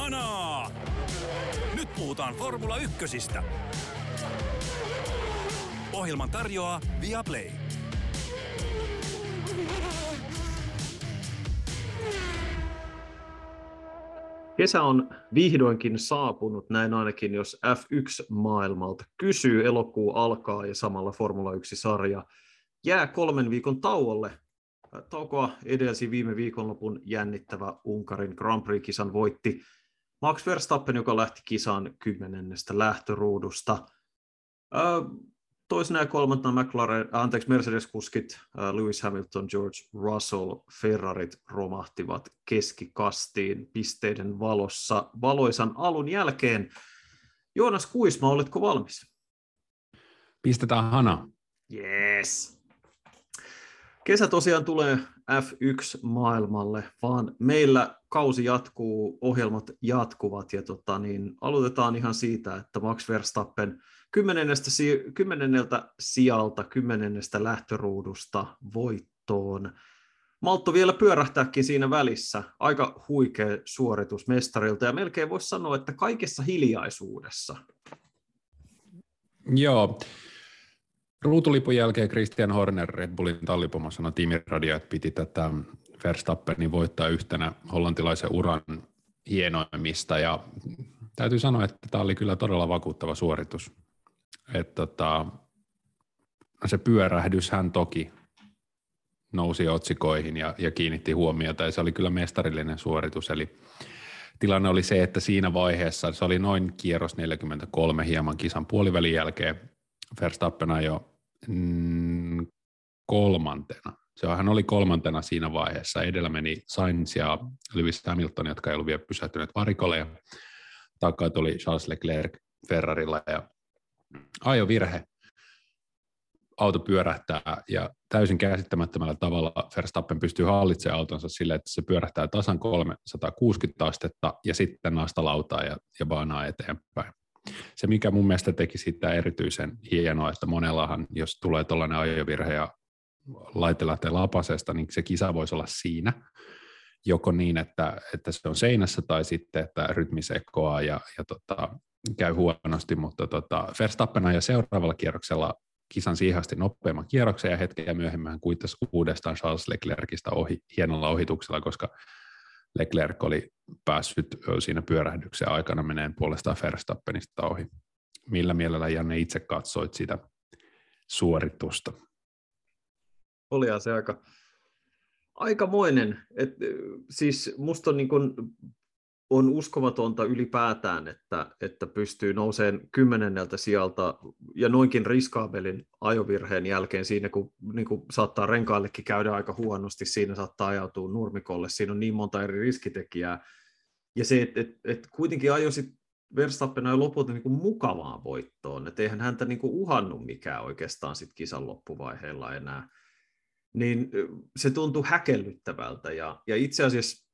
Kanaa! Nyt puhutaan Formula Ykkösistä. Ohjelman tarjoaa Viaplay. Kesä on vihdoinkin saapunut, näin ainakin jos F1-maailmalta kysyy. Elokuu alkaa ja samalla Formula 1-sarja jää kolmen viikon tauolle. Taukoa edelsi viime viikonlopun jännittävä Unkarin Grand Prix-kisan voitti Max Verstappen, joka lähti kisaan kymmenennestä lähtöruudusta. Toisena ja kolmantena McLaren, anteeksi, Mercedes-kuskit Lewis Hamilton, George Russell, Ferrarit romahtivat keskikastiin pisteiden valossa valoisan alun jälkeen. Joonas Kuisma, oletko valmis? Pistetään hana. Yes. Kesä tosiaan tulee F1-maailmalle, vaan meillä kausi jatkuu, ohjelmat jatkuvat ja tota, niin aloitetaan ihan siitä, että Max Verstappen kymmenennestä, kymmenenneltä sijalta, kymmenennestä lähtöruudusta voittoon. Maltto vielä pyörähtääkin siinä välissä. Aika huikea suoritus mestarilta ja melkein voisi sanoa, että kaikessa hiljaisuudessa. Joo, Ruutulipun jälkeen Christian Horner Red Bullin tallipoma sanoi tiimiradio, että piti tätä Verstappenin voittaa yhtenä hollantilaisen uran hienoimmista ja täytyy sanoa, että tämä oli kyllä todella vakuuttava suoritus. Että tota, se pyörähdys hän toki nousi otsikoihin ja, ja kiinnitti huomiota ja se oli kyllä mestarillinen suoritus. Eli tilanne oli se, että siinä vaiheessa se oli noin kierros 43 hieman kisan puolivälin jälkeen. Verstappen ajoi mm, kolmantena. Sehän oli kolmantena siinä vaiheessa. Edellä meni Sainz ja Lewis Hamilton, jotka ei ollut vielä pysähtyneet varikolle. Ja takaa tuli Charles Leclerc Ferrarilla ja ajo virhe. Auto pyörähtää ja täysin käsittämättömällä tavalla Verstappen pystyy hallitsemaan autonsa sille, että se pyörähtää tasan 360 astetta ja sitten naasta lautaa ja, ja baanaa eteenpäin se, mikä mun mielestä teki sitä erityisen hienoa, että monellahan, jos tulee tuollainen ajovirhe ja laite lähtee lapasesta, niin se kisa voisi olla siinä, joko niin, että, että se on seinässä tai sitten, että rytmi sekoaa ja, ja tota, käy huonosti, mutta tota, Verstappen ja seuraavalla kierroksella kisan siihasti nopeamman kierroksen ja hetkeä myöhemmin hän kuittasi uudestaan Charles Leclercistä ohi, hienolla ohituksella, koska Leclerc oli päässyt siinä pyörähdyksen aikana meneen puolestaan Verstappenista ohi. Millä mielellä Janne itse katsoit sitä suoritusta? Oli se aika, aikamoinen. Et, siis musta on niin on uskomatonta ylipäätään, että, että pystyy nouseen kymmenenneltä sijalta ja noinkin riskaabelin ajovirheen jälkeen siinä, kun niin kuin saattaa renkaillekin käydä aika huonosti, siinä saattaa ajautua nurmikolle, siinä on niin monta eri riskitekijää. Ja se, että et, et kuitenkin ajoisit Verstappen ajoi lopulta niin kuin mukavaan voittoon, että eihän häntä niin kuin uhannut mikään oikeastaan sit kisan loppuvaiheella enää, niin se tuntui häkellyttävältä. Ja, ja itse asiassa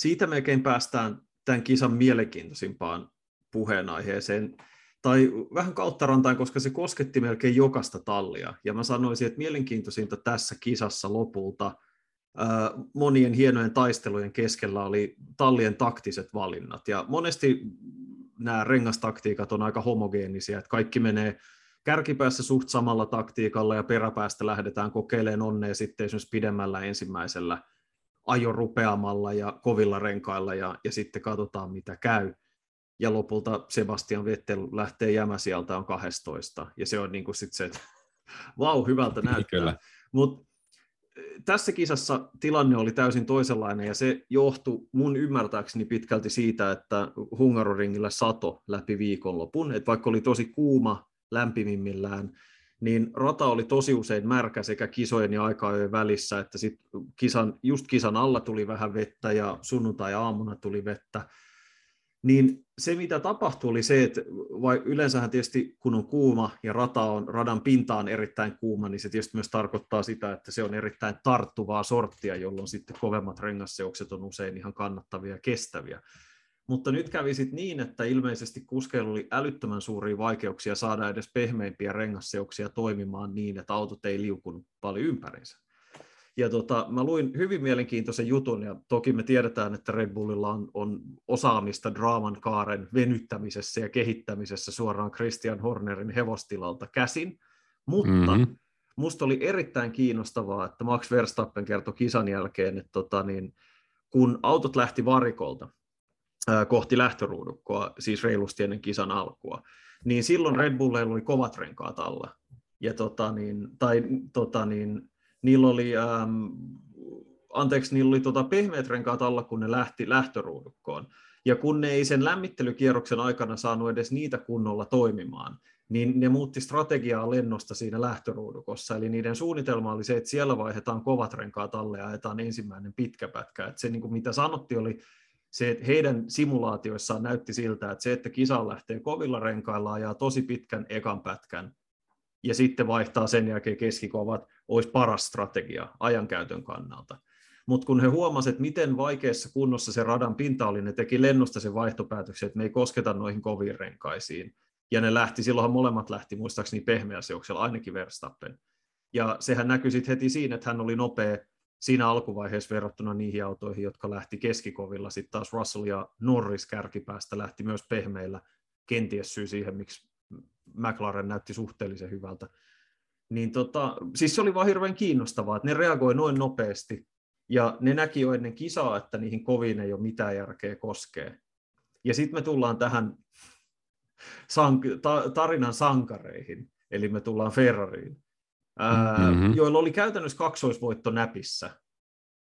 siitä melkein päästään tämän kisan mielenkiintoisimpaan puheenaiheeseen, tai vähän kautta rantain, koska se kosketti melkein jokaista tallia. Ja mä sanoisin, että mielenkiintoisinta tässä kisassa lopulta monien hienojen taistelujen keskellä oli tallien taktiset valinnat. Ja monesti nämä rengastaktiikat on aika homogeenisia, että kaikki menee kärkipäässä suht samalla taktiikalla ja peräpäästä lähdetään kokeilemaan onnea sitten esimerkiksi pidemmällä ensimmäisellä ajo rupeamalla ja kovilla renkailla ja, ja sitten katsotaan mitä käy. Ja lopulta Sebastian Vettel lähtee jämä sieltä on 12 ja se on niin kuin sit se, että vau, hyvältä niin, näyttää. Mutta eh, tässä kisassa tilanne oli täysin toisenlainen ja se johtui mun ymmärtääkseni pitkälti siitä, että Hungaroringillä sato läpi viikonlopun, että vaikka oli tosi kuuma lämpimimmillään, niin rata oli tosi usein märkä sekä kisojen ja aikajojen välissä, että sit kisan, just kisan alla tuli vähän vettä ja sunnuntai-aamuna tuli vettä. Niin se, mitä tapahtui, oli se, että vai yleensähän tietysti kun on kuuma ja rata on, radan pinta on erittäin kuuma, niin se tietysti myös tarkoittaa sitä, että se on erittäin tarttuvaa sorttia, jolloin sitten kovemmat rengasseokset on usein ihan kannattavia ja kestäviä. Mutta nyt kävi sitten niin, että ilmeisesti kuskeilla oli älyttömän suuria vaikeuksia saada edes pehmeimpiä rengasseoksia toimimaan niin, että autot ei liukunut paljon ympärinsä. Ja tota, mä luin hyvin mielenkiintoisen jutun, ja toki me tiedetään, että Red Bullilla on, on osaamista draaman kaaren venyttämisessä ja kehittämisessä suoraan Christian Hornerin hevostilalta käsin, mutta mm-hmm. musta oli erittäin kiinnostavaa, että Max Verstappen kertoi kisan jälkeen, että tota, niin, kun autot lähti varikolta kohti lähtöruudukkoa, siis reilusti ennen kisan alkua, niin silloin Red Bullilla oli kovat renkaat alla. Ja tota, niin, tai tota, niin, niillä oli, ähm, anteeksi, niillä oli tota pehmeät renkaat alla, kun ne lähti lähtöruudukkoon. Ja kun ne ei sen lämmittelykierroksen aikana saanut edes niitä kunnolla toimimaan, niin ne muutti strategiaa lennosta siinä lähtöruudukossa. Eli niiden suunnitelma oli se, että siellä vaihdetaan kovat renkaat alle ja ajetaan ensimmäinen pitkä pätkä. Että se, niin kuin mitä sanottiin, oli se, että heidän simulaatioissaan näytti siltä, että se, että kisa lähtee kovilla renkailla ja tosi pitkän ekan pätkän, ja sitten vaihtaa sen jälkeen keskikovat, olisi paras strategia ajankäytön kannalta. Mutta kun he huomasivat, että miten vaikeassa kunnossa se radan pinta oli, ne teki lennosta sen vaihtopäätöksen, että me ei kosketa noihin koviin renkaisiin. Ja ne lähti, silloinhan molemmat lähti muistaakseni pehmeäseoksella, ainakin Verstappen. Ja sehän näkyi sitten heti siinä, että hän oli nopea siinä alkuvaiheessa verrattuna niihin autoihin, jotka lähti keskikovilla. Sitten taas Russell ja Norris kärkipäästä lähti myös pehmeillä. Kenties syy siihen, miksi McLaren näytti suhteellisen hyvältä. Niin tota, siis se oli vaan hirveän kiinnostavaa, että ne reagoi noin nopeasti, ja ne näki jo ennen kisaa, että niihin koviin ei ole mitään järkeä koskee. Ja sitten me tullaan tähän sank- ta- tarinan sankareihin, eli me tullaan Ferrariin, mm-hmm. joilla oli käytännössä kaksoisvoitto näpissä.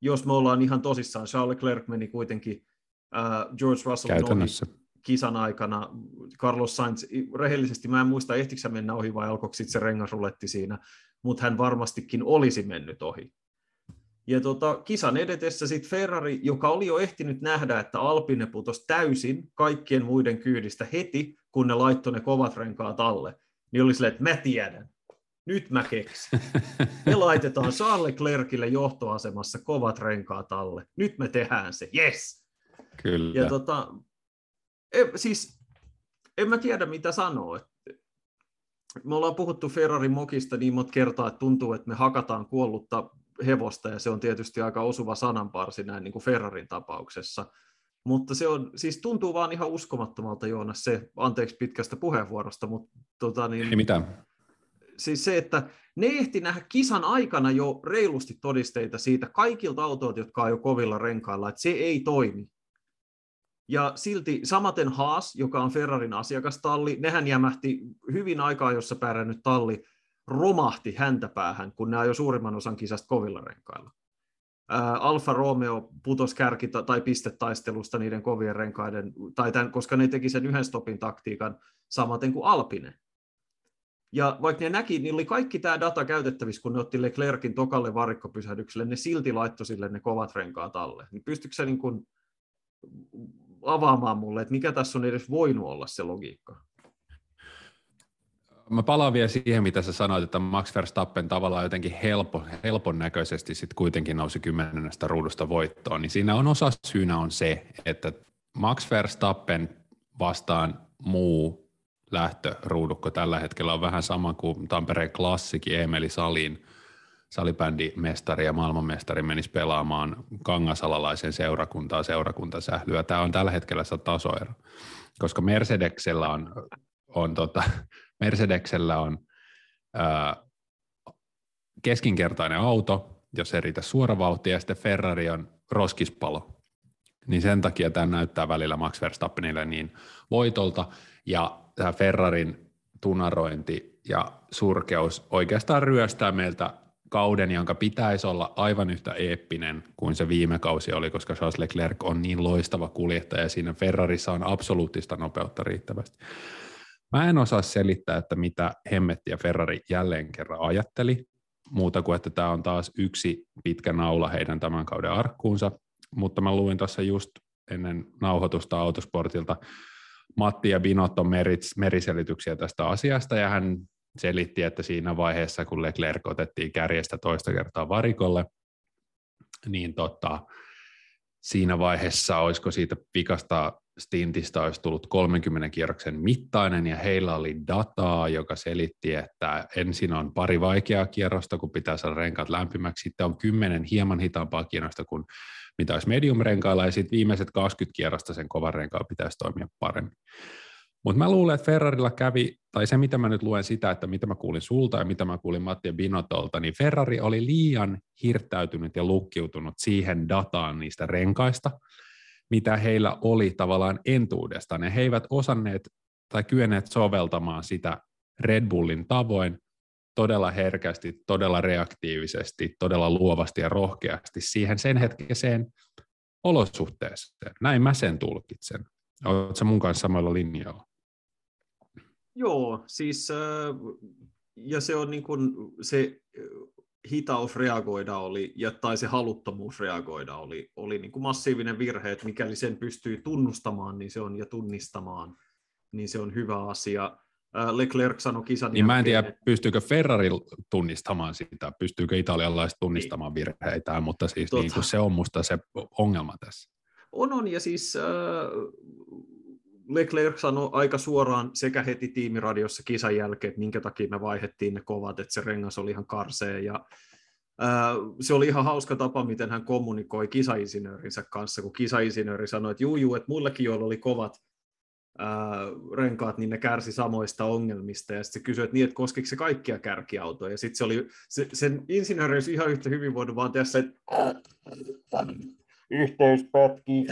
Jos me ollaan ihan tosissaan, Charles Leclerc meni kuitenkin ää, George Russell. Ohi kisan aikana Carlos Sainz, rehellisesti mä en muista ehtikö mennä ohi vai alkoiko sitten se rengasruletti siinä, mutta hän varmastikin olisi mennyt ohi. Ja tota, kisan edetessä sitten Ferrari, joka oli jo ehtinyt nähdä, että Alpine putosi täysin kaikkien muiden kyydistä heti, kun ne laittoi ne kovat renkaat alle, niin oli silleen, että mä tiedän, nyt mä keksin. Me laitetaan Charles Leclercille johtoasemassa kovat renkaat alle. Nyt me tehdään se, yes! Kyllä. Ja tota, en, siis en mä tiedä mitä sanoa. Me ollaan puhuttu Ferrarin mokista niin monta kertaa, että tuntuu, että me hakataan kuollutta hevosta, ja se on tietysti aika osuva sananparsi näin niin kuin Ferrarin tapauksessa. Mutta se on, siis tuntuu vaan ihan uskomattomalta, Joonas, se, anteeksi pitkästä puheenvuorosta, mutta tota niin, Ei mitään. Siis se, että ne ehti nähdä kisan aikana jo reilusti todisteita siitä kaikilta autoilta, jotka on jo kovilla renkailla, että se ei toimi. Ja silti samaten Haas, joka on Ferrarin asiakastalli, nehän jämähti hyvin aikaa, jossa pärjännyt talli romahti häntä päähän, kun ne ajoi suurimman osan kisasta kovilla renkailla. Alfa Romeo putos kärki- tai pistetaistelusta niiden kovien renkaiden, tai tämän, koska ne teki sen yhden stopin taktiikan samaten kuin Alpine. Ja vaikka ne näki, niin oli kaikki tämä data käytettävissä, kun ne otti Leclerkin tokalle varikkopysähdykselle, ne silti laittoi sille ne kovat renkaat alle. Niin pystyykö se niin kuin avaamaan mulle, että mikä tässä on edes voinut olla se logiikka? Mä palaan vielä siihen, mitä sä sanoit, että Max Verstappen tavallaan jotenkin helpo, helpon näköisesti sitten kuitenkin nousi kymmenennestä ruudusta voittoon, niin siinä on osa syynä on se, että Max Verstappen vastaan muu lähtöruudukko tällä hetkellä on vähän sama kuin Tampereen klassikin Emeli Salin salibändimestari ja maailmanmestari menisi pelaamaan kangasalalaisen seurakuntaa seurakuntasählyä. Tämä on tällä hetkellä se tasoero, koska Mercedeksellä on, on, tota, Mercedeksellä on ää, keskinkertainen auto, jos ei riitä suoravauhtia, ja sitten Ferrari on roskispalo. Niin sen takia tämä näyttää välillä Max Verstappenille niin voitolta, ja tämä Ferrarin tunarointi ja surkeus oikeastaan ryöstää meiltä kauden, jonka pitäisi olla aivan yhtä eeppinen kuin se viime kausi oli, koska Charles Leclerc on niin loistava kuljettaja ja siinä Ferrarissa on absoluuttista nopeutta riittävästi. Mä en osaa selittää, että mitä Hemmetti ja Ferrari jälleen kerran ajatteli, muuta kuin, että tämä on taas yksi pitkä naula heidän tämän kauden arkkuunsa, mutta mä luin tuossa just ennen nauhoitusta autosportilta Matti ja Binotto meriselityksiä tästä asiasta, ja hän selitti, että siinä vaiheessa, kun Leclerc otettiin kärjestä toista kertaa varikolle, niin tota, siinä vaiheessa, olisiko siitä pikasta stintistä olisi tullut 30 kierroksen mittainen ja heillä oli dataa, joka selitti, että ensin on pari vaikeaa kierrosta, kun pitää saada renkaat lämpimäksi, sitten on kymmenen hieman hitaampaa kierrosta kuin mitä olisi medium-renkailla ja sitten viimeiset 20 kierrosta sen kovan renkaan pitäisi toimia paremmin. Mutta mä luulen, että Ferrarilla kävi, tai se mitä mä nyt luen sitä, että mitä mä kuulin sulta ja mitä mä kuulin Matti Binotolta, niin Ferrari oli liian hirttäytynyt ja lukkiutunut siihen dataan niistä renkaista, mitä heillä oli tavallaan entuudestaan. Ja he eivät osanneet tai kyenneet soveltamaan sitä Red Bullin tavoin todella herkästi, todella reaktiivisesti, todella luovasti ja rohkeasti siihen sen hetkiseen olosuhteeseen. Näin mä sen tulkitsen. Oletko mun kanssa samalla linjalla? Joo, siis ja se on niin kuin se hitaus reagoida oli, ja, tai se haluttomuus reagoida oli, oli niin kuin massiivinen virhe, että mikäli sen pystyy tunnustamaan niin se on, ja tunnistamaan, niin se on hyvä asia. Leclerc sanoi kisan Niin mä en tiedä, pystyykö Ferrari tunnistamaan sitä, pystyykö italialaiset tunnistamaan niin. virheitä, mutta siis niin kuin se on musta se ongelma tässä. On, on, ja siis äh, Leclerc sanoi aika suoraan sekä heti tiimiradiossa kisan jälkeen, että minkä takia me vaihettiin ne kovat, että se rengas oli ihan karsee ja ää, se oli ihan hauska tapa, miten hän kommunikoi kisainsinöörinsä kanssa, kun kisainsinööri sanoi, että juu, juu että muillekin, joilla oli kovat ää, renkaat, niin ne kärsi samoista ongelmista, ja sitten se kysyi, että niin, että koskiko se kaikkia kärkiautoja, ja sitten se oli, se, sen insinööri olisi ihan yhtä hyvin voinut vaan tehdä se, että yhteys pätkii.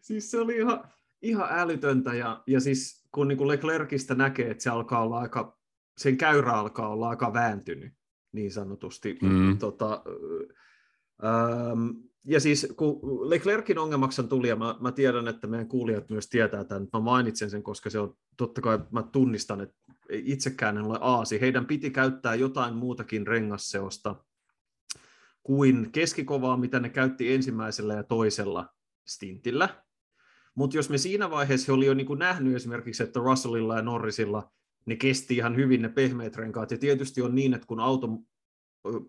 siis se oli ihan, ihan älytöntä, ja, ja siis kun niin kuin Leclercistä näkee, että se alkaa olla aika, sen käyrä alkaa olla aika vääntynyt, niin sanotusti. Mm. Tota, ähm, ja siis kun Leclerkin ongelmaksi tuli, ja mä, mä tiedän, että meidän kuulijat myös tietää tämän, mä mainitsen sen, koska se on totta kai, mä tunnistan, että itsekään en ole aasi. Heidän piti käyttää jotain muutakin rengasseosta kuin keskikovaa, mitä ne käytti ensimmäisellä ja toisella stintillä. Mutta jos me siinä vaiheessa oli jo niin kuin nähnyt esimerkiksi, että Russellilla ja Norrisilla ne kesti ihan hyvin ne pehmeät renkaat, ja tietysti on niin, että kun auton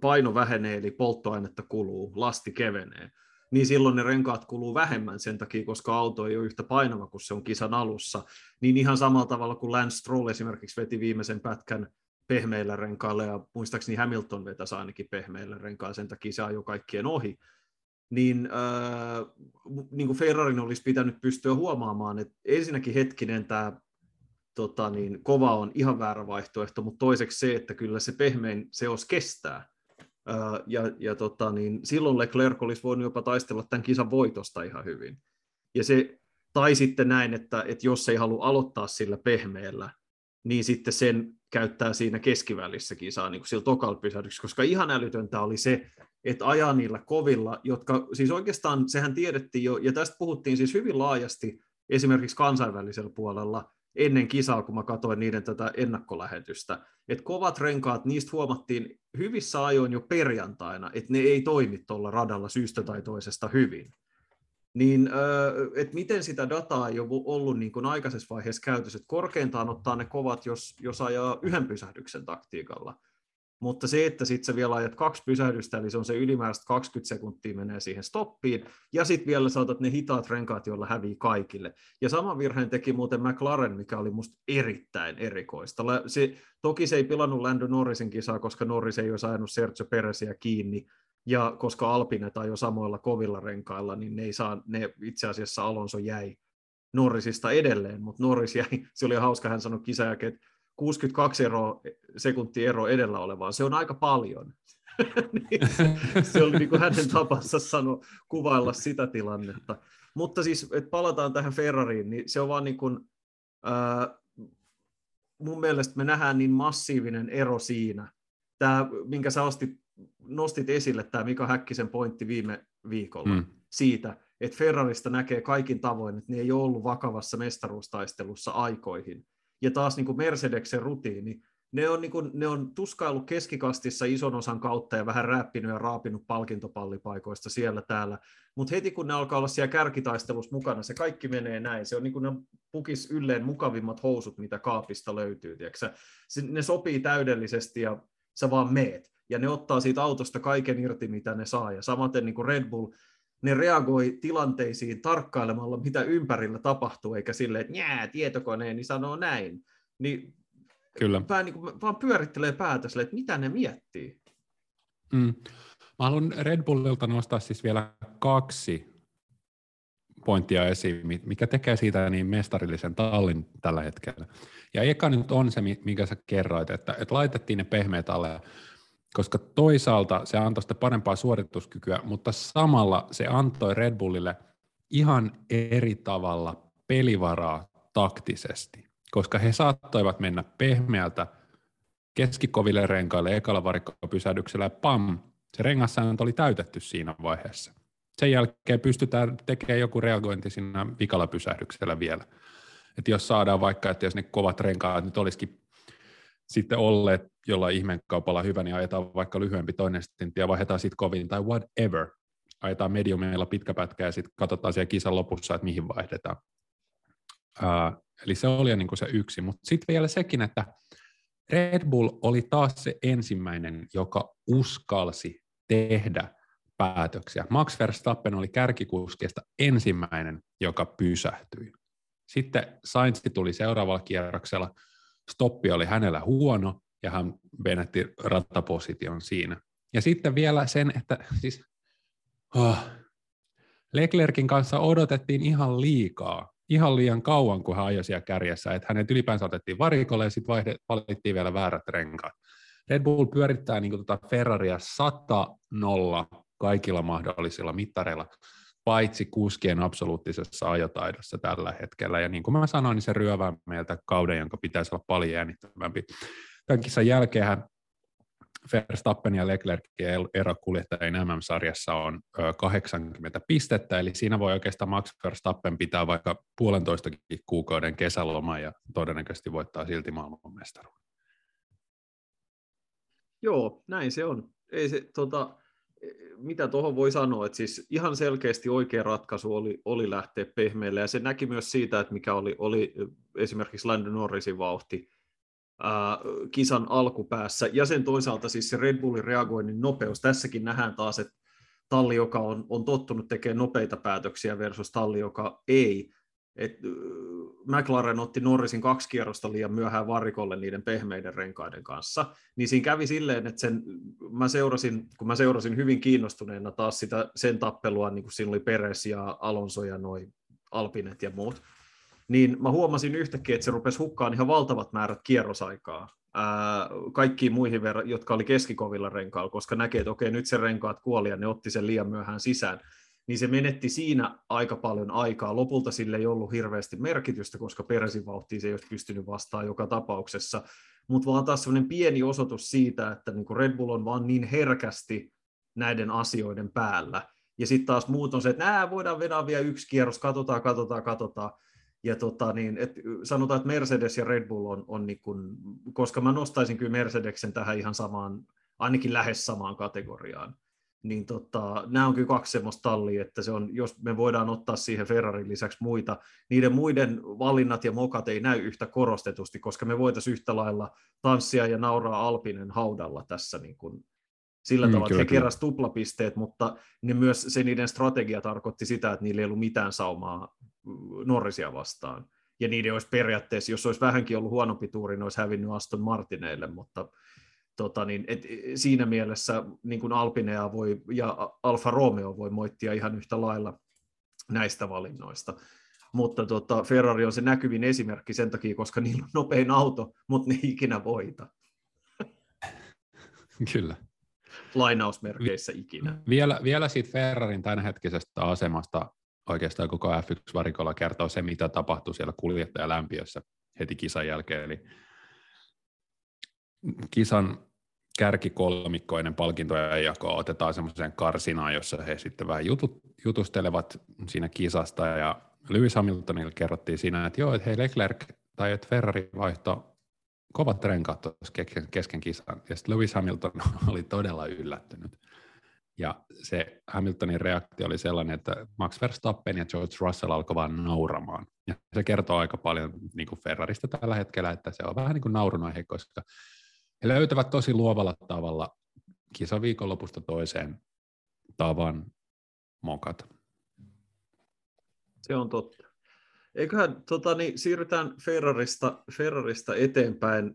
paino vähenee, eli polttoainetta kuluu, lasti kevenee, niin silloin ne renkaat kuluu vähemmän sen takia, koska auto ei ole yhtä painava kuin se on kisan alussa. Niin ihan samalla tavalla kuin Lance Stroll esimerkiksi veti viimeisen pätkän pehmeillä renkailla, ja muistaakseni Hamilton vetäisi ainakin pehmeillä renkailla, sen takia se ajoi kaikkien ohi, niin, äh, niin kuin Ferrarin olisi pitänyt pystyä huomaamaan, että ensinnäkin hetkinen tämä tota, niin, kova on ihan väärä vaihtoehto, mutta toiseksi se, että kyllä se pehmein seos kestää. Äh, ja, ja tota, niin, silloin Leclerc olisi voinut jopa taistella tämän kisan voitosta ihan hyvin. Ja se, tai sitten näin, että, että jos ei halua aloittaa sillä pehmeällä, niin sitten sen käyttää siinä keskivälissä kisaa niin kuin sillä tokalla koska ihan älytöntä oli se, että ajaa niillä kovilla, jotka siis oikeastaan, sehän tiedettiin jo, ja tästä puhuttiin siis hyvin laajasti esimerkiksi kansainvälisellä puolella ennen kisaa, kun mä katsoin niiden tätä ennakkolähetystä, että kovat renkaat, niistä huomattiin hyvissä ajoin jo perjantaina, että ne ei toimi tuolla radalla syystä tai toisesta hyvin. Niin että miten sitä dataa ei ole ollut niin kuin aikaisessa vaiheessa käytössä, että korkeintaan ottaa ne kovat, jos, jos ajaa yhden pysähdyksen taktiikalla, mutta se, että sitten sä vielä ajat kaksi pysähdystä, eli se on se ylimääräistä 20 sekuntia menee siihen stoppiin, ja sitten vielä saatat ne hitaat renkaat, joilla hävii kaikille. Ja saman virheen teki muuten McLaren, mikä oli musta erittäin erikoista. Se, toki se ei pilannut Lando Norrisin kisaa, koska Norris ei olisi ajanut Sergio Peresiä kiinni, ja koska Alpine tai jo samoilla kovilla renkailla, niin ne, ei saa, ne itse asiassa Alonso jäi Norrisista edelleen, mutta Norris jäi, se oli hauska, hän sanoi kisa että 62 ero, sekuntia ero edellä olevaa, se on aika paljon. Niin se oli niin kuin hänen tapansa sanoa, kuvailla sitä tilannetta. Mutta siis, että palataan tähän Ferrariin, niin se on vaan niin kuin, ää, mun mielestä me nähdään niin massiivinen ero siinä, tämä, minkä sä ostit nostit esille tämä Mika Häkkisen pointti viime viikolla mm. siitä, että Ferrarista näkee kaikin tavoin, että ne ei ole ollut vakavassa mestaruustaistelussa aikoihin. Ja taas niin kuin Mercedeksen rutiini, ne on, niin kuin, ne on tuskaillut keskikastissa ison osan kautta ja vähän räppinyt ja raapinut palkintopallipaikoista siellä täällä. Mutta heti kun ne alkaa olla siellä kärkitaistelussa mukana, se kaikki menee näin. Se on niin kuin ne pukis ylleen mukavimmat housut, mitä kaapista löytyy. Tiedätkö? Ne sopii täydellisesti ja sä vaan meet ja ne ottaa siitä autosta kaiken irti, mitä ne saa. Ja samaten niin kuin Red Bull, ne reagoi tilanteisiin tarkkailemalla, mitä ympärillä tapahtuu, eikä silleen, että jää, tietokoneeni sanoo näin. Niin Kyllä. Pää, niin kuin, vaan pyörittelee päätä sille, että mitä ne miettii. Mm. Mä haluan Red Bullilta nostaa siis vielä kaksi pointtia esiin, mikä tekee siitä niin mestarillisen tallin tällä hetkellä. Ja eka nyt on se, minkä sä kerroit, että, että laitettiin ne pehmeät alle, koska toisaalta se antoi sitä parempaa suorituskykyä, mutta samalla se antoi Red Bullille ihan eri tavalla pelivaraa taktisesti, koska he saattoivat mennä pehmeältä keskikoville renkaille ekalla varikkopysähdyksellä ja pam, se rengassääntö oli täytetty siinä vaiheessa. Sen jälkeen pystytään tekemään joku reagointi siinä vikalla pysähdyksellä vielä. Että jos saadaan vaikka, että jos ne kovat renkaat nyt olisikin sitten olleet jollain ihmekaupalla hyvä, niin ajetaan vaikka lyhyempi toinen stintti ja vaihdetaan sitten kovin tai whatever. Ajetaan mediumilla pitkä pätkä ja sitten katsotaan siellä kisan lopussa, että mihin vaihdetaan. Uh, eli se oli niin kuin se yksi, mutta sitten vielä sekin, että Red Bull oli taas se ensimmäinen, joka uskalsi tehdä päätöksiä. Max Verstappen oli kärkikuskeista ensimmäinen, joka pysähtyi. Sitten Sainz tuli seuraavalla kierroksella, stoppi oli hänellä huono, ja hän venetti rattaposition siinä. Ja sitten vielä sen, että siis oh, Leclerkin kanssa odotettiin ihan liikaa, ihan liian kauan, kun hän ajoi siellä kärjessä, että hänet ylipäänsä otettiin varikolle ja sitten valittiin vielä väärät renkaat. Red Bull pyörittää niin kuin tota Ferraria 100-0 kaikilla mahdollisilla mittareilla, paitsi kuskien absoluuttisessa ajotaidossa tällä hetkellä. Ja niin kuin mä sanoin, niin se ryövää meiltä kauden, jonka pitäisi olla paljon jännittävämpi. Tämän kisan jälkeen Verstappen ja Leclerkin ero kuljettajien MM-sarjassa on 80 pistettä, eli siinä voi oikeastaan Max Verstappen pitää vaikka puolentoistakin kuukauden kesäloma ja todennäköisesti voittaa silti maailmanmestaruuden. Joo, näin se on. Ei se, tota, mitä tuohon voi sanoa, että siis ihan selkeästi oikea ratkaisu oli, oli lähteä pehmeälle, ja se näki myös siitä, että mikä oli, oli esimerkiksi Landon Norrisin vauhti ää, kisan alkupäässä, ja sen toisaalta siis se Red Bullin reagoinnin nopeus. Tässäkin nähdään taas, että talli, joka on, on tottunut tekemään nopeita päätöksiä versus talli, joka ei, et, McLaren otti Norrisin kaksi kierrosta liian myöhään varikolle niiden pehmeiden renkaiden kanssa, niin siinä kävi silleen, että sen, mä seurasin, kun mä seurasin hyvin kiinnostuneena taas sitä, sen tappelua, niin kuin siinä oli Peres ja Alonso ja noin Alpinet ja muut, niin mä huomasin yhtäkkiä, että se rupesi hukkaan ihan valtavat määrät kierrosaikaa ää, kaikkiin muihin, verran, jotka oli keskikovilla renkailla, koska näkee, että okei, nyt se renkaat kuoli ja ne otti sen liian myöhään sisään niin se menetti siinä aika paljon aikaa. Lopulta sille ei ollut hirveästi merkitystä, koska Peresin vauhtiin se ei olisi pystynyt vastaan joka tapauksessa. Mutta vaan taas sellainen pieni osoitus siitä, että niin Red Bull on vaan niin herkästi näiden asioiden päällä. Ja sitten taas muut on se, että voidaan vedää vielä yksi kierros, katsotaan, katsotaan, katsotaan. Ja tota, niin, et sanotaan, että Mercedes ja Red Bull on, on niin kun, koska mä nostaisin kyllä Mercedeksen tähän ihan samaan, ainakin lähes samaan kategoriaan niin tota, nämä on kyllä kaksi semmoista tallia, että se on, jos me voidaan ottaa siihen Ferrarin lisäksi muita, niiden muiden valinnat ja mokat ei näy yhtä korostetusti, koska me voitaisiin yhtä lailla tanssia ja nauraa Alpinen haudalla tässä niin kuin, sillä mm, tavalla, että he keräsivät tuplapisteet, mutta ne myös se niiden strategia tarkoitti sitä, että niillä ei ollut mitään saumaa Norrisia vastaan. Ja niiden olisi periaatteessa, jos olisi vähänkin ollut huonompi tuuri, ne olisi hävinnyt Aston Martineille, mutta tota niin, et siinä mielessä niin kuin Alpinea voi, ja Alfa Romeo voi moittia ihan yhtä lailla näistä valinnoista. Mutta tota, Ferrari on se näkyvin esimerkki sen takia, koska niillä on nopein auto, mutta ne ei ikinä voita. Kyllä. Lainausmerkeissä ikinä. Vielä, vielä siitä Ferrarin tämänhetkisestä asemasta oikeastaan koko F1-varikolla kertoo se, mitä tapahtui siellä kuljettajalämpiössä heti kisan jälkeen. Eli kisan kärkikolmikkoinen palkintojen jako otetaan semmoiseen karsinaan, jossa he sitten vähän jutut, jutustelevat siinä kisasta ja Lewis Hamiltonille kerrottiin siinä, että joo, että hei Leclerc tai että Ferrari vaihto kovat renkaat kesken, kesken kisan. Ja sitten Lewis Hamilton oli todella yllättynyt. Ja se Hamiltonin reaktio oli sellainen, että Max Verstappen ja George Russell alkoi vaan nauramaan. Ja se kertoo aika paljon niin kuin Ferrarista tällä hetkellä, että se on vähän niin kuin naurun aihe, koska he löytävät tosi luovalla tavalla kisaviikonlopusta toiseen tavan mokat. Se on totta. Eiköhän tota, niin, siirrytään Ferrarista, Ferrarista eteenpäin.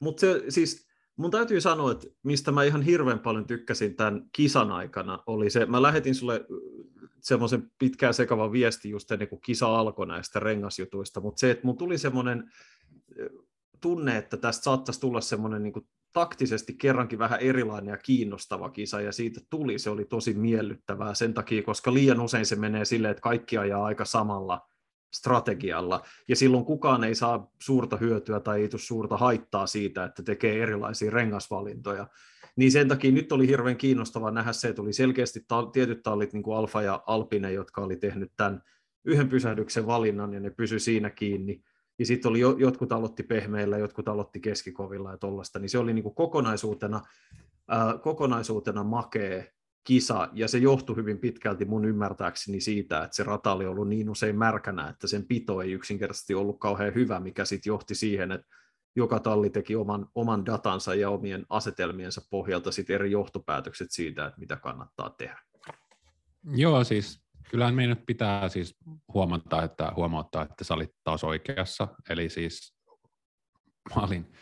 Mutta siis, mun täytyy sanoa, että mistä mä ihan hirveän paljon tykkäsin tämän kisan aikana, oli se, mä lähetin sulle semmoisen pitkään sekavan viesti just ennen kuin kisa alkoi näistä rengasjutuista, mutta se, että mun tuli semmoinen tunne, että tästä saattaisi tulla semmoinen niin taktisesti kerrankin vähän erilainen ja kiinnostava kisa, ja siitä tuli, se oli tosi miellyttävää sen takia, koska liian usein se menee silleen, että kaikki ajaa aika samalla strategialla, ja silloin kukaan ei saa suurta hyötyä tai ei tule suurta haittaa siitä, että tekee erilaisia rengasvalintoja. Niin sen takia nyt oli hirveän kiinnostavaa nähdä se, että oli selkeästi ta- tietyt tallit, niin kuin Alfa ja Alpine, jotka oli tehnyt tämän yhden pysähdyksen valinnan, ja ne pysy siinä kiinni, ja sitten oli jo, jotkut aloitti pehmeillä, jotkut aloitti keskikovilla ja tollasta, niin se oli niin kuin kokonaisuutena, kokonaisuutena makea kisa, ja se johtui hyvin pitkälti mun ymmärtääkseni siitä, että se rata oli ollut niin usein märkänä, että sen pito ei yksinkertaisesti ollut kauhean hyvä, mikä sitten johti siihen, että joka talli teki oman, oman datansa ja omien asetelmiensa pohjalta sit eri johtopäätökset siitä, että mitä kannattaa tehdä. Joo, siis kyllähän meidän pitää siis huomata, että, huomauttaa, että sä olit taas oikeassa. Eli siis mä olin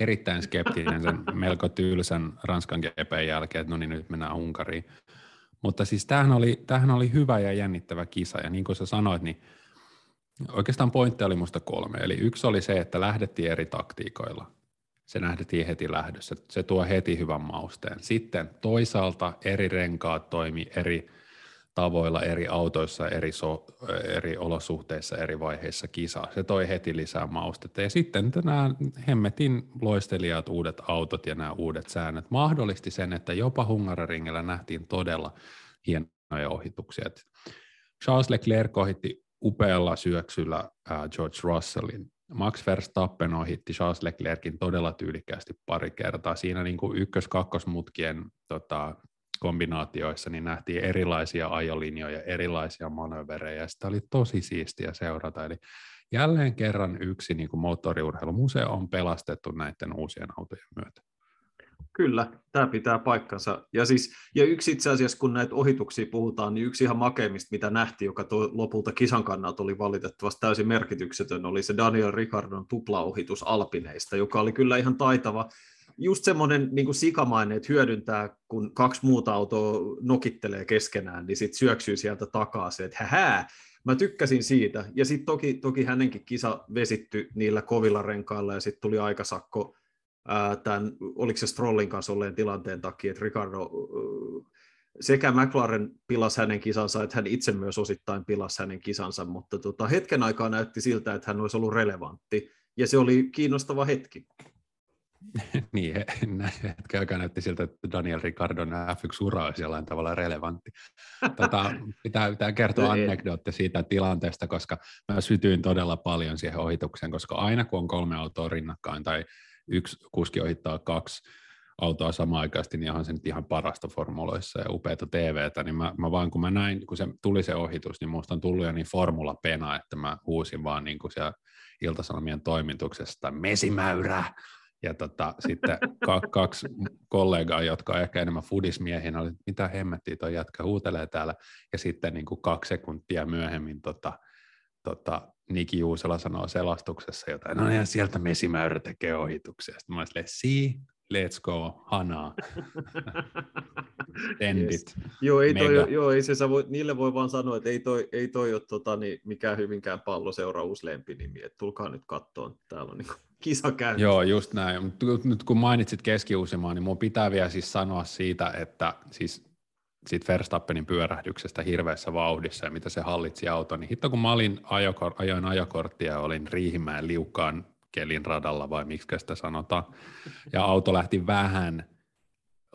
erittäin skeptinen sen melko tylsän Ranskan GPn jälkeen, että no niin nyt mennään Unkariin. Mutta siis tämähän oli, tämähän oli hyvä ja jännittävä kisa, ja niin kuin sä sanoit, niin oikeastaan pointti oli musta kolme. Eli yksi oli se, että lähdettiin eri taktiikoilla. Se nähdettiin heti lähdössä. Se tuo heti hyvän mausteen. Sitten toisaalta eri renkaat toimi eri tavoilla eri autoissa, eri, so, eri olosuhteissa, eri vaiheissa kisaa. Se toi heti lisää maustetta. Ja sitten nämä hemmetin loistelijat, uudet autot ja nämä uudet säännöt mahdollisti sen, että jopa Hungaroringillä nähtiin todella hienoja ohituksia. Charles Leclerc ohitti upealla syöksyllä George Russellin. Max Verstappen ohitti Charles Leclerkin todella tyylikkäästi pari kertaa. Siinä niin kuin ykkös-kakkosmutkien tota, kombinaatioissa niin nähtiin erilaisia ajolinjoja, erilaisia manöverejä, ja sitä oli tosi siistiä seurata. Eli jälleen kerran yksi niin kuin moottoriurheilumuseo on pelastettu näiden uusien autojen myötä. Kyllä, tämä pitää paikkansa. Ja, siis, ja yksi itse asiassa, kun näitä ohituksia puhutaan, niin yksi ihan makeimmista, mitä nähtiin, joka to, lopulta kisan kannalta oli valitettavasti täysin merkityksetön, oli se Daniel Ricardon tuplaohitus Alpineista, joka oli kyllä ihan taitava just semmoinen niin kuin sikamainen, että hyödyntää, kun kaksi muuta autoa nokittelee keskenään, niin sitten syöksyy sieltä takaa se, että hähää, mä tykkäsin siitä. Ja sitten toki, toki hänenkin kisa vesitty niillä kovilla renkailla ja sitten tuli aikasakko ää, tämän, oliko se Strollin kanssa olleen tilanteen takia, että Ricardo sekä McLaren pilasi hänen kisansa, että hän itse myös osittain pilasi hänen kisansa, mutta tota, hetken aikaa näytti siltä, että hän olisi ollut relevantti, ja se oli kiinnostava hetki. niin, hetken aikaa näytti siltä, että Daniel Ricardon F1-ura olisi jollain tavalla relevantti. Tota, pitää, pitää kertoa anekdootti siitä tilanteesta, koska mä sytyin todella paljon siihen ohitukseen, koska aina kun on kolme autoa rinnakkain tai yksi kuski ohittaa kaksi autoa samaan aikaan, niin onhan se nyt ihan parasta formuloissa ja upeata TVtä, niin mä, mä vaan kun mä näin, kun se tuli se ohitus, niin musta on tullut jo niin formula-pena, että mä huusin vaan niin kuin siellä Iltasanomien toimituksesta, mesimäyrä, ja tota, sitten kaksi kollegaa, jotka on ehkä enemmän fudismiehiä, oli, mitä hemmettiä tuo jätkä huutelee täällä. Ja sitten niin kuin kaksi sekuntia myöhemmin tota, tota, Niki Juusela sanoo selastuksessa jotain, no ja sieltä mesimäyrä tekee ohituksia. Sitten mä olin silleen, let's go, hanaa. Endit. Yes. Joo, ei, toi, joo, ei se, voi, niille voi vaan sanoa, että ei toi, ei toi ole tota, niin, mikään hyvinkään palloseura uusi lempinimi, että tulkaa nyt kattoon, täällä on niin kisa käynnissä. Joo, just näin. Nyt kun mainitsit keski niin mun pitää vielä siis sanoa siitä, että siis siitä Verstappenin pyörähdyksestä hirveässä vauhdissa ja mitä se hallitsi auto, niin hitto kun mä olin ajokor- ajoin ajokorttia ja olin Riihimäen liukkaan kelin radalla vai miksi sitä sanotaan, ja auto lähti vähän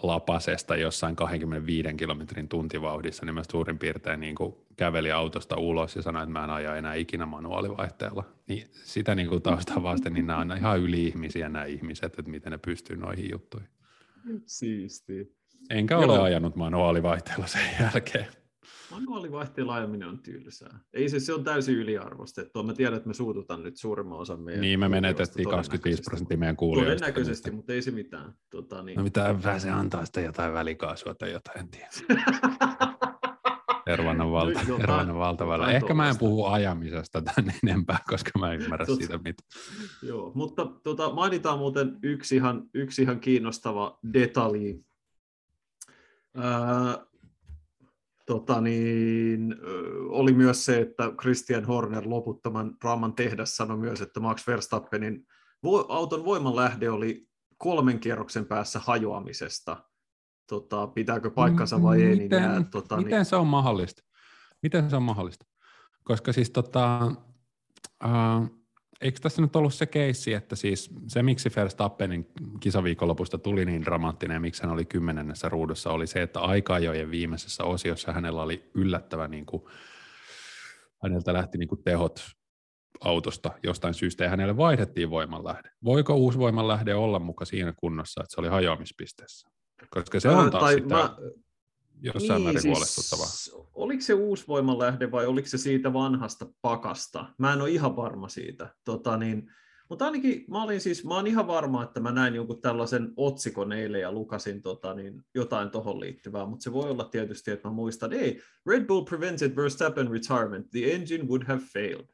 lapasesta jossain 25 kilometrin tuntivauhdissa, niin mä suurin piirtein niin kuin käveli autosta ulos ja sanoin, että mä en aja enää ikinä manuaalivaihteella. Niin sitä niin kuin taustaa vasten, niin nämä on ihan yli-ihmisiä nämä ihmiset, että miten ne pystyy noihin juttuihin. Siistiä. Enkä Joo. ole ajanut manuaalivaihteella sen jälkeen. Manuaalivaihteella ajaminen on tylsää. Ei se, se on täysin yliarvostettua. Mä tiedän, että me suututaan nyt suurimman osan meidän... Niin, me menetettiin 25 prosenttia meidän kuulijoista. Todennäköisesti, mutta ei se mitään. Tota, niin. No mitä, se antaa sitä jotain välikaasua tai jotain, en tiedä. Hervannan, valta, Jotain- Hervannan valtavalla. jotain Ehkä mä en puhu ajamisesta tän enempää, koska mä en ymmärrä Totta. siitä mitään. Joo, mutta tota, mainitaan muuten yksi ihan, yksi ihan kiinnostava detalji. Ää, tota niin, oli myös se, että Christian Horner loputtoman draaman tehdä sanoi myös, että Max Verstappenin auton voimanlähde oli kolmen kierroksen päässä hajoamisesta. Tota, pitääkö paikkansa vai ei, niin miten, jää, tota, miten niin, se on mahdollista? Miten se on mahdollista? Koska siis tota, äh, eikö tässä nyt ollut se keissi, että siis se miksi Verstappenin kisaviikonlopusta tuli niin dramaattinen ja miksi hän oli kymmenennessä ruudussa oli se, että aika-ajojen viimeisessä osiossa hänellä oli yllättävä, niin kuin, häneltä lähti niin kuin tehot autosta jostain syystä ja hänelle vaihdettiin voimanlähde. Voiko uusi voimanlähde olla muka siinä kunnossa, että se oli hajoamispisteessä? Koska se on taas tai sitä mä- jossain määrin huolestuttavaa. Siis oliko se uusi voimanlähde vai oliko se siitä vanhasta pakasta? Mä en ole ihan varma siitä. Tota niin, mutta ainakin mä olin siis, mä oon ihan varma, että mä näin jonkun tällaisen otsikon eilen ja lukasin tota niin, jotain tohon liittyvää, mutta se voi olla tietysti, että mä muistan, ei, Red Bull prevented Verstappen retirement, the engine would have failed.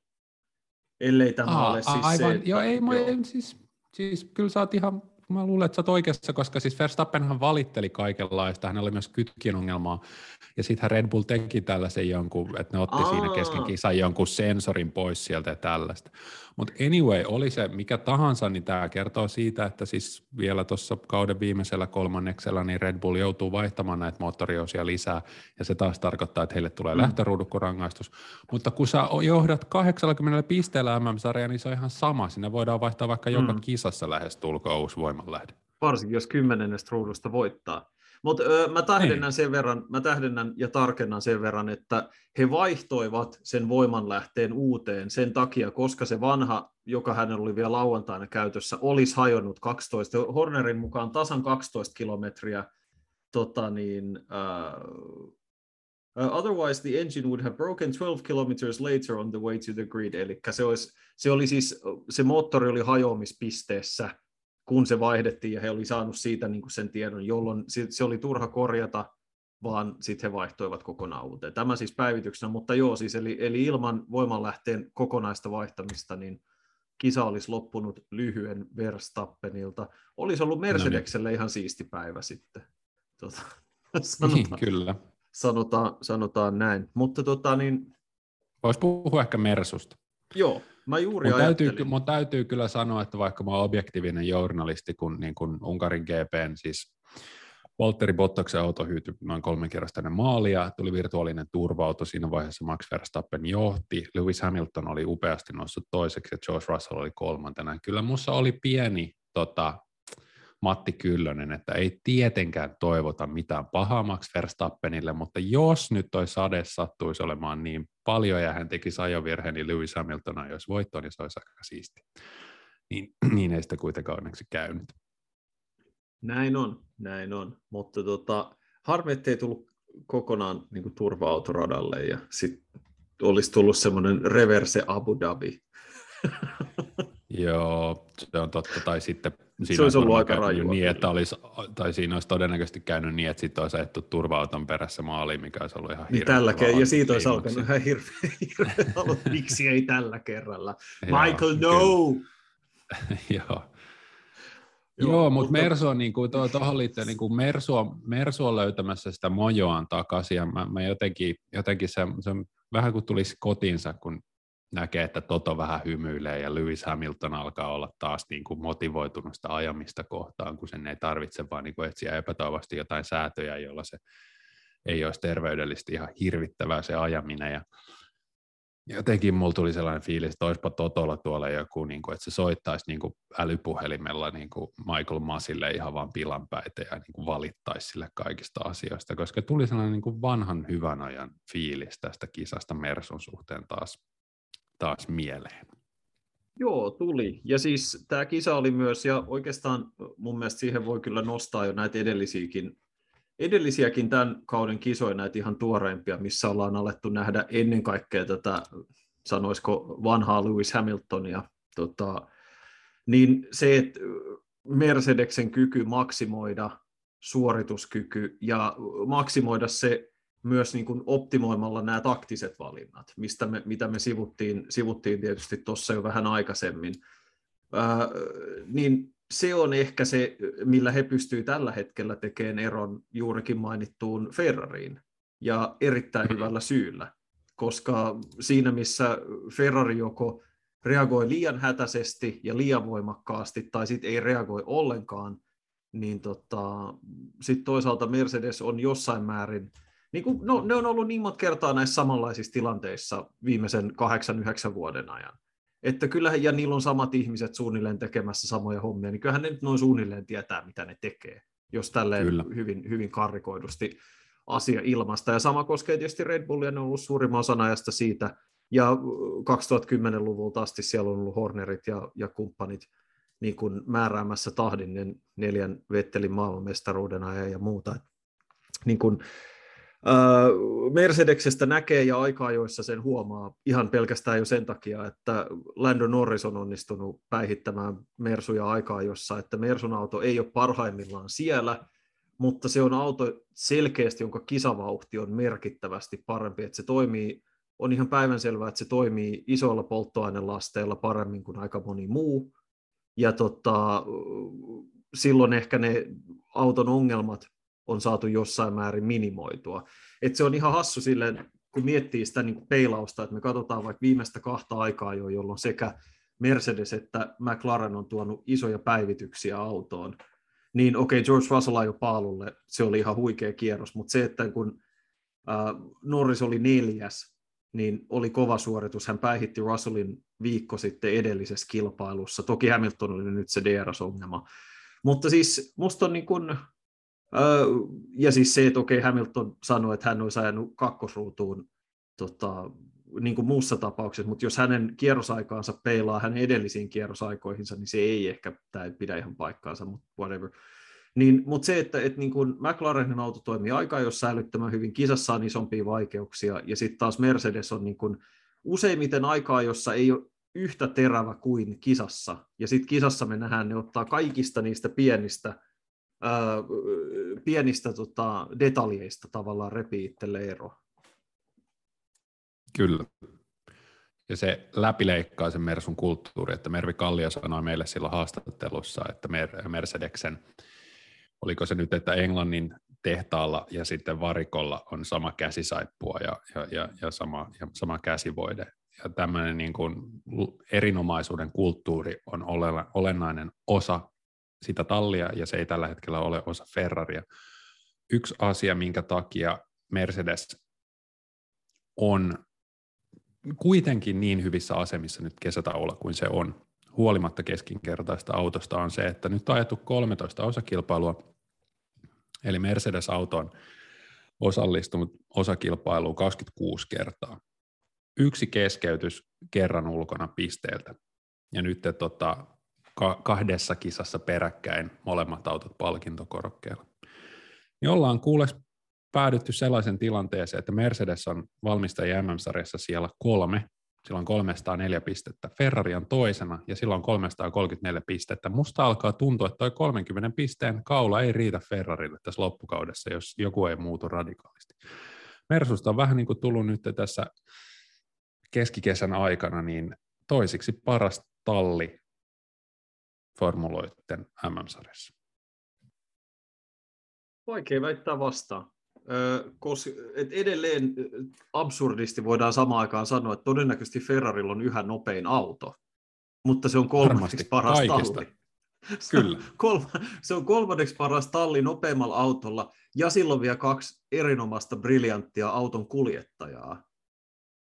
Ellei tämä Aa, ole siis aivan, se, että, joo, ei, mä, ei, siis, siis kyllä sä oot ihan, mä luulen, että sä oot oikeassa, koska siis Verstappenhan valitteli kaikenlaista, hänellä oli myös kytkin ongelmaa, ja sittenhän Red Bull teki tällaisen jonkun, että ne otti Aa. siinä kesken kisan jonkun sensorin pois sieltä ja tällaista. Mutta anyway, oli se mikä tahansa, niin tämä kertoo siitä, että siis vielä tuossa kauden viimeisellä kolmanneksella niin Red Bull joutuu vaihtamaan näitä moottoriosia lisää, ja se taas tarkoittaa, että heille tulee Mm. lähtöruudukkorangaistus. Mutta kun sä johdat 80 pisteellä MM-sarjaa, niin se on ihan sama. Sinne voidaan vaihtaa vaikka joka Mm. kisassa lähes tulkoon uusi voimanlähde. varsinkin jos kymmenennestä ruudusta voittaa. Mutta mä tähdennän sen verran, mä tähdennän ja tarkennan sen verran, että he vaihtoivat sen voimanlähteen uuteen sen takia, koska se vanha, joka hänellä oli vielä lauantaina käytössä, olisi hajonnut 12, Hornerin mukaan tasan 12 kilometriä tota niin, uh, Uh, otherwise, the engine would have broken 12 kilometers later on the way to the grid. Eli se, olisi, se, oli siis, se moottori oli hajoamispisteessä, kun se vaihdettiin, ja he oli saanut siitä niin kuin sen tiedon, jolloin se, oli turha korjata, vaan sitten he vaihtoivat kokonaan uuteen. Tämä siis päivityksenä, mutta joo, siis eli, eli ilman voimanlähteen kokonaista vaihtamista, niin kisa olisi loppunut lyhyen Verstappenilta. Olisi ollut Mercedekselle ihan siisti päivä sitten. Tota, Niin, sanotaan, kyllä. sanotaan, sanotaan näin. Mutta tota, niin, Voisi puhua ehkä Mersusta. Joo, mä juuri Mun täytyy, ajattelin. mun täytyy kyllä sanoa, että vaikka mä oon objektiivinen journalisti, kun, niin kun Unkarin GPn, siis Valtteri Bottaksen auto hyytyi noin kolmen kerrosta ennen maalia, tuli virtuaalinen turva-auto, siinä vaiheessa Max Verstappen johti, Lewis Hamilton oli upeasti noussut toiseksi ja George Russell oli kolmantena. Kyllä mussa oli pieni tota, Matti Kyllönen, että ei tietenkään toivota mitään pahaa Max Verstappenille, mutta jos nyt toi sade sattuisi olemaan niin paljon ja hän teki ajovirheen, niin Lewis Hamilton ajoisi voittoon, niin se olisi aika siisti. Niin, niin ei sitä kuitenkaan onneksi käynyt. Näin on, näin on. Mutta tota, harmi, ettei tullut kokonaan niin kuin turva-autoradalle ja sitten olisi tullut semmoinen reverse Abu Dhabi. Joo, se on totta. Tai sitten siinä Se olisi ollut aika rajua niin, että olisi, tai siinä olisi todennäköisesti käynyt niin, että sitten olisi ajettu turva-auton perässä maaliin, mikä olisi ollut ihan Niin tällä kerralla, ja siitä olisi alkanut ihan hirveä, hirveä miksi ei tällä kerralla. Michael, no! Joo. Joo, Joo, mutta Mersu on, niin kuin, tuohon liittyen, niin kuin Mersu, on, Mersu on löytämässä sitä mojoaan takaisin, ja mä, mä jotenkin, jotenkin se, se vähän kuin tulisi kotinsa, kun näkee, että Toto vähän hymyilee, ja Lewis Hamilton alkaa olla taas niin kuin motivoitunut sitä ajamista kohtaan, kun sen ei tarvitse vaan niin kuin etsiä epätoivasti jotain säätöjä, jolla se ei olisi terveydellisesti ihan hirvittävää se ajaminen, ja jotenkin mulla tuli sellainen fiilis, että olisipa Totolla tuolla joku, niin kuin, että se soittaisi niin kuin älypuhelimella niin kuin Michael Masille ihan vaan pilanpäitä ja niin kuin valittaisi sille kaikista asioista, koska tuli sellainen niin kuin vanhan hyvän ajan fiilis tästä kisasta Mersun suhteen taas, taas mieleen. Joo, tuli. Ja siis tämä kisa oli myös, ja oikeastaan mun mielestä siihen voi kyllä nostaa jo näitä edellisiäkin, edellisiäkin tämän kauden kisoja, näitä ihan tuoreimpia, missä ollaan alettu nähdä ennen kaikkea tätä, sanoisiko vanhaa Lewis Hamiltonia, tota, niin se, että Mercedeksen kyky maksimoida suorituskyky ja maksimoida se myös niin kuin optimoimalla nämä taktiset valinnat, mistä me, mitä me sivuttiin, sivuttiin tietysti tuossa jo vähän aikaisemmin. Ää, niin se on ehkä se, millä he pystyvät tällä hetkellä tekemään eron juurikin mainittuun Ferrariin, ja erittäin mm-hmm. hyvällä syyllä, koska siinä missä Ferrari joko reagoi liian hätäisesti ja liian voimakkaasti, tai sitten ei reagoi ollenkaan, niin tota, sitten toisaalta Mercedes on jossain määrin, niin kuin, no, ne on ollut niin monta kertaa näissä samanlaisissa tilanteissa viimeisen kahdeksan, yhdeksän vuoden ajan. Että kyllähän, ja niillä on samat ihmiset suunnilleen tekemässä samoja hommia, niin kyllähän ne nyt noin suunnilleen tietää, mitä ne tekee, jos tälleen Kyllä. hyvin, hyvin karrikoidusti asia ilmasta. Ja sama koskee tietysti Red Bullia, ne on ollut suurimman osan ajasta siitä, ja 2010-luvulta asti siellä on ollut Hornerit ja, ja kumppanit niin kuin määräämässä tahdin neljän Vettelin maailmanmestaruuden ajan ja muuta. Niin kuin, Mercedeksestä näkee ja aika-ajoissa sen huomaa ihan pelkästään jo sen takia, että Lando Norris on onnistunut päihittämään Mersuja aika-ajoissa, että Mersun auto ei ole parhaimmillaan siellä, mutta se on auto selkeästi, jonka kisavauhti on merkittävästi parempi, että se toimii, on ihan päivänselvää, että se toimii isoilla polttoainelasteilla paremmin kuin aika moni muu, ja tota, silloin ehkä ne auton ongelmat on saatu jossain määrin minimoitua. Et se on ihan hassu silleen, kun miettii sitä niin kuin peilausta, että me katsotaan vaikka viimeistä kahta aikaa jo, jolloin sekä Mercedes että McLaren on tuonut isoja päivityksiä autoon, niin okei, okay, George Russell jo paalulle, se oli ihan huikea kierros, mutta se, että kun äh, Norris oli neljäs, niin oli kova suoritus. Hän päihitti Russellin viikko sitten edellisessä kilpailussa. Toki Hamilton oli nyt se DRS-ongelma. Mutta siis musta on niin kuin, ja siis se, että okei, Hamilton sanoi, että hän olisi ajanut kakkosruutuun tota, niin kuin muussa tapauksessa, mutta jos hänen kierrosaikaansa peilaa hänen edellisiin kierrosaikoihinsa, niin se ei ehkä tämä ei pidä ihan paikkaansa, mutta whatever. Niin, mutta se, että, että niin kuin McLarenin auto toimii aika jos säilyttämään hyvin, kisassa on isompia vaikeuksia, ja sitten taas Mercedes on niin kuin useimmiten aikaa, jossa ei ole yhtä terävä kuin kisassa, ja sitten kisassa me nähdään, ne ottaa kaikista niistä pienistä pienistä tota, detaljeista tavallaan repii ero. Kyllä. Ja se läpileikkaa sen Mersun kulttuuri, että Mervi Kallio sanoi meille silloin haastattelussa, että Mercedeksen, oliko se nyt, että Englannin tehtaalla ja sitten varikolla on sama käsisaippua ja, ja, ja, ja, sama, ja sama käsivoide. Ja tämmöinen niin kuin erinomaisuuden kulttuuri on olennainen osa sitä tallia ja se ei tällä hetkellä ole osa Ferraria. Yksi asia, minkä takia Mercedes on kuitenkin niin hyvissä asemissa nyt kesätauolla kuin se on, huolimatta keskinkertaista autosta, on se, että nyt on ajettu 13 osakilpailua, eli Mercedes-auto on osallistunut osakilpailuun 26 kertaa. Yksi keskeytys kerran ulkona pisteeltä. Ja nyt tota, kahdessa kisassa peräkkäin molemmat autot palkintokorokkeella. Niin ollaan kuules päädytty sellaisen tilanteeseen, että Mercedes on valmistajien MM-sarjassa siellä kolme, sillä on 304 pistettä. Ferrari on toisena ja sillä on 334 pistettä. Musta alkaa tuntua, että toi 30 pisteen kaula ei riitä Ferrarille tässä loppukaudessa, jos joku ei muutu radikaalisti. Mersusta on vähän niin kuin tullut nyt tässä keskikesän aikana niin toisiksi paras talli formuloiden MM-sarjassa? Vaikea väittää vastaan. Koska, et edelleen absurdisti voidaan samaan aikaan sanoa, että todennäköisesti Ferrarilla on yhä nopein auto, mutta se on kolmanneksi paras kaikesta. talli. Kyllä. Kolma, se on kolmanneksi paras talli nopeammalla autolla, ja silloin vielä kaksi erinomaista, briljanttia auton kuljettajaa.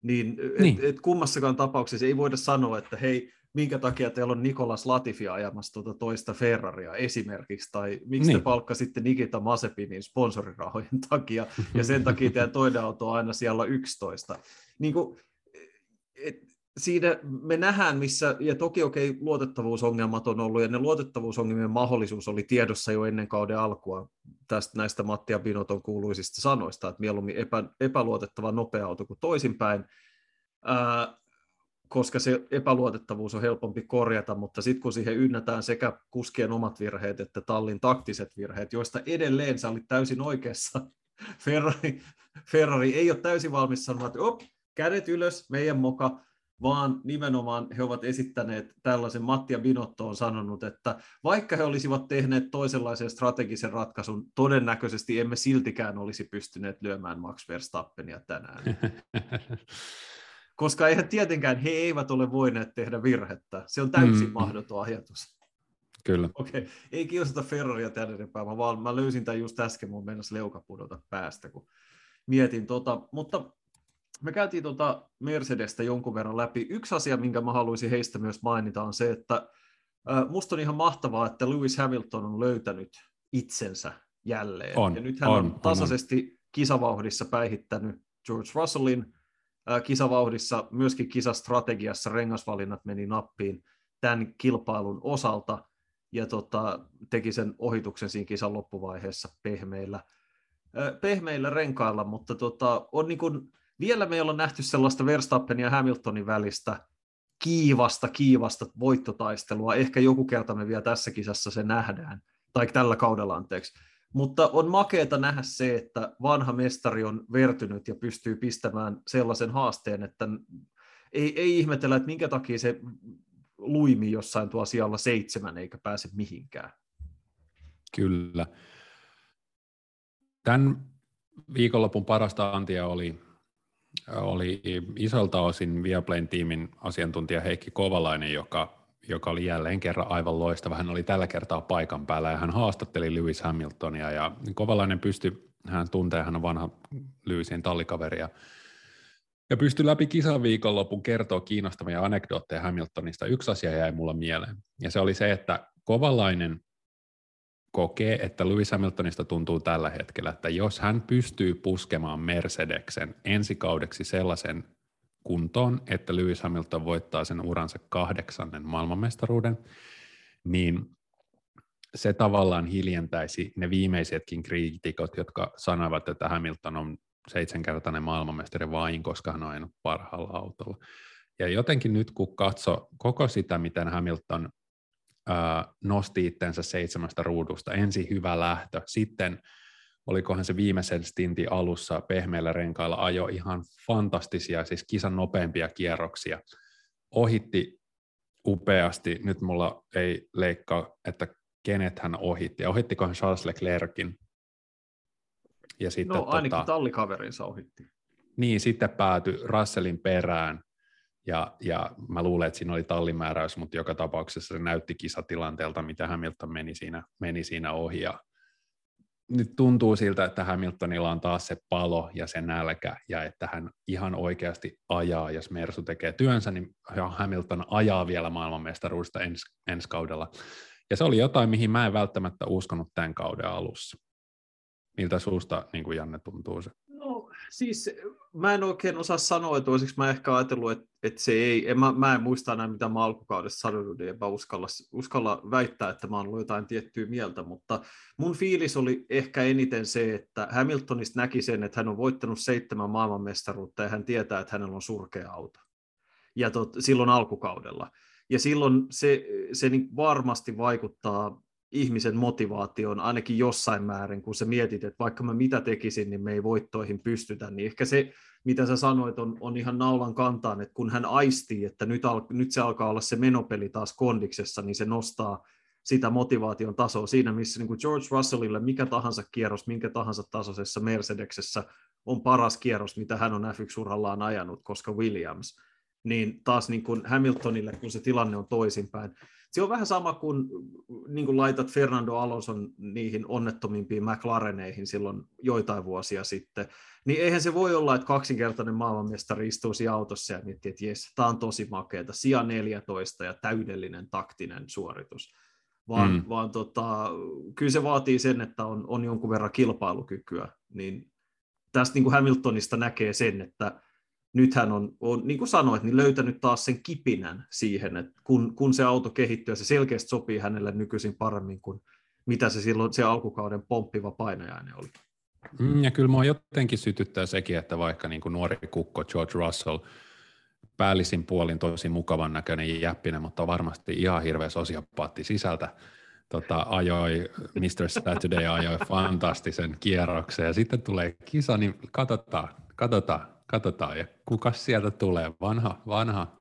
Niin, niin. Et, et kummassakaan tapauksessa ei voida sanoa, että hei, minkä takia teillä on Nikolas Latifi ajamassa tuota toista Ferraria esimerkiksi, tai miksi niin. te palkkasitte Nikita Masepinin sponsorirahojen takia, ja sen takia teidän toinen auto on aina siellä 11. Niin kuin, et, siinä me nähdään, missä, ja toki okei, okay, luotettavuusongelmat on ollut, ja ne luotettavuusongelmien mahdollisuus oli tiedossa jo ennen kauden alkua. Tästä näistä Mattia Binoton kuuluisista sanoista, että mieluummin epä, epäluotettava nopea auto kuin toisinpäin. Ää, koska se epäluotettavuus on helpompi korjata, mutta sitten kun siihen ynnätään sekä kuskien omat virheet että tallin taktiset virheet, joista edelleen sä olit täysin oikeassa, Ferrari, Ferrari ei ole täysin valmis sanomaan, että op, kädet ylös, meidän moka, vaan nimenomaan he ovat esittäneet tällaisen, Mattia Binotto on sanonut, että vaikka he olisivat tehneet toisenlaisen strategisen ratkaisun, todennäköisesti emme siltikään olisi pystyneet lyömään Max Verstappenia tänään. Koska eihän tietenkään he eivät ole voineet tehdä virhettä. Se on täysin mm. mahdoton ajatus. Kyllä. Okei, okay. ei kiusata Ferraria tänne enempää, mä, vaan, mä löysin tämän just äsken, mun mennessä leuka pudota päästä, kun mietin tota, mutta me käytiin tuota Mercedestä jonkun verran läpi. Yksi asia, minkä mä haluaisin heistä myös mainita, on se, että musta on ihan mahtavaa, että Lewis Hamilton on löytänyt itsensä jälleen. On, ja nyt hän on, on tasaisesti on. kisavauhdissa päihittänyt George Russellin. Kisavauhdissa, myöskin kisastrategiassa rengasvalinnat meni nappiin tämän kilpailun osalta ja tota, teki sen ohituksen siinä kisan loppuvaiheessa pehmeillä, pehmeillä renkailla, mutta tota, on niin kuin, vielä me ei olla nähty sellaista Verstappenin ja Hamiltonin välistä kiivasta, kiivasta voittotaistelua. Ehkä joku kerta me vielä tässä kisassa se nähdään, tai tällä kaudella anteeksi. Mutta on makeeta nähdä se, että vanha mestari on vertynyt ja pystyy pistämään sellaisen haasteen, että ei, ei ihmetellä, että minkä takia se luimi jossain tuo siellä seitsemän eikä pääse mihinkään. Kyllä. Tämän viikonlopun parasta antia oli oli isolta osin Viaplayn tiimin asiantuntija Heikki Kovalainen, joka, joka oli jälleen kerran aivan loistava. Hän oli tällä kertaa paikan päällä ja hän haastatteli Lewis Hamiltonia ja Kovalainen pystyi, hän tuntee, hän on vanha Lewisin tallikaveri ja, ja pystyi läpi kisan viikonlopun kertoa kiinnostavia anekdootteja Hamiltonista. Yksi asia jäi mulla mieleen ja se oli se, että Kovalainen kokee, että Lewis Hamiltonista tuntuu tällä hetkellä, että jos hän pystyy puskemaan Mercedeksen ensi kaudeksi sellaisen kuntoon, että Lewis Hamilton voittaa sen uransa kahdeksannen maailmanmestaruuden, niin se tavallaan hiljentäisi ne viimeisetkin kriitikot, jotka sanoivat, että Hamilton on seitsemänkertainen maailmanmestari vain, koska hän on ajanut parhaalla autolla. Ja jotenkin nyt kun katso koko sitä, miten Hamilton nosti itsensä seitsemästä ruudusta. Ensin hyvä lähtö, sitten olikohan se viimeisen stintin alussa pehmeillä renkailla ajo ihan fantastisia, siis kisan nopeampia kierroksia. Ohitti upeasti, nyt mulla ei leikkaa, että kenet hän ohitti. Ja ohittikohan Charles Leclerkin? Ja sitten, no ainakin tota, tallikaverinsa ohitti. Niin, sitten päätyi Russellin perään ja, ja mä luulen, että siinä oli tallimääräys, mutta joka tapauksessa se näytti kisatilanteelta, mitä Hamilton meni siinä, meni siinä ohi. Ja nyt tuntuu siltä, että Hamiltonilla on taas se palo ja se nälkä, ja että hän ihan oikeasti ajaa, jos Mersu tekee työnsä, niin Hamilton ajaa vielä maailmanmestaruudesta ens, ensi kaudella. Ja se oli jotain, mihin mä en välttämättä uskonut tämän kauden alussa. Miltä suusta, niin kuin Janne, tuntuu se? Siis mä en oikein osaa sanoa, että olisiko mä ehkä ajatellut, että, että se ei, en, mä, mä en muista enää mitä mä alkukaudessa sanonut, niin en mä uskalla, uskalla väittää, että mä oon ollut jotain tiettyä mieltä, mutta mun fiilis oli ehkä eniten se, että Hamiltonista näki sen, että hän on voittanut seitsemän maailmanmestaruutta ja hän tietää, että hänellä on surkea auto. Ja tot, silloin alkukaudella. Ja silloin se, se niin varmasti vaikuttaa ihmisen motivaatioon ainakin jossain määrin, kun sä mietit, että vaikka mä mitä tekisin, niin me ei voittoihin pystytä, niin ehkä se, mitä sä sanoit, on, on ihan naulan kantaan, että kun hän aistii, että nyt, al, nyt se alkaa olla se menopeli taas kondiksessa, niin se nostaa sitä motivaation tasoa. Siinä, missä niin kuin George Russellille mikä tahansa kierros, minkä tahansa tasoisessa Mercedesessä on paras kierros, mitä hän on F1-urallaan ajanut, koska Williams, niin taas niin kuin Hamiltonille, kun se tilanne on toisinpäin, se on vähän sama kuin, niin kuin laitat Fernando Alonson niihin onnettomimpiin McLareneihin silloin joitain vuosia sitten, niin eihän se voi olla, että kaksinkertainen maailmanmestari istuu siinä autossa ja miettii, että jes, tämä on tosi makeata, sija 14 ja täydellinen taktinen suoritus. Vaan, mm. vaan tota, kyllä se vaatii sen, että on, on jonkun verran kilpailukykyä. Niin tästä niin kuin Hamiltonista näkee sen, että nyt hän on, on, niin kuin sanoit, niin löytänyt taas sen kipinän siihen, että kun, kun se auto kehittyy, se selkeästi sopii hänelle nykyisin paremmin kuin mitä se silloin se alkukauden pomppiva painajainen oli. Mm, ja kyllä mua jotenkin sytyttää sekin, että vaikka niin kuin nuori kukko George Russell, päällisin puolin tosi mukavan näköinen jäppinen, mutta varmasti ihan hirveä sosiopaatti sisältä, tota, ajoi, Mr. Saturday ajoi fantastisen kierroksen ja sitten tulee kisa, niin katsotaan, katsotaan, katsotaan ja kuka sieltä tulee, vanha, vanha,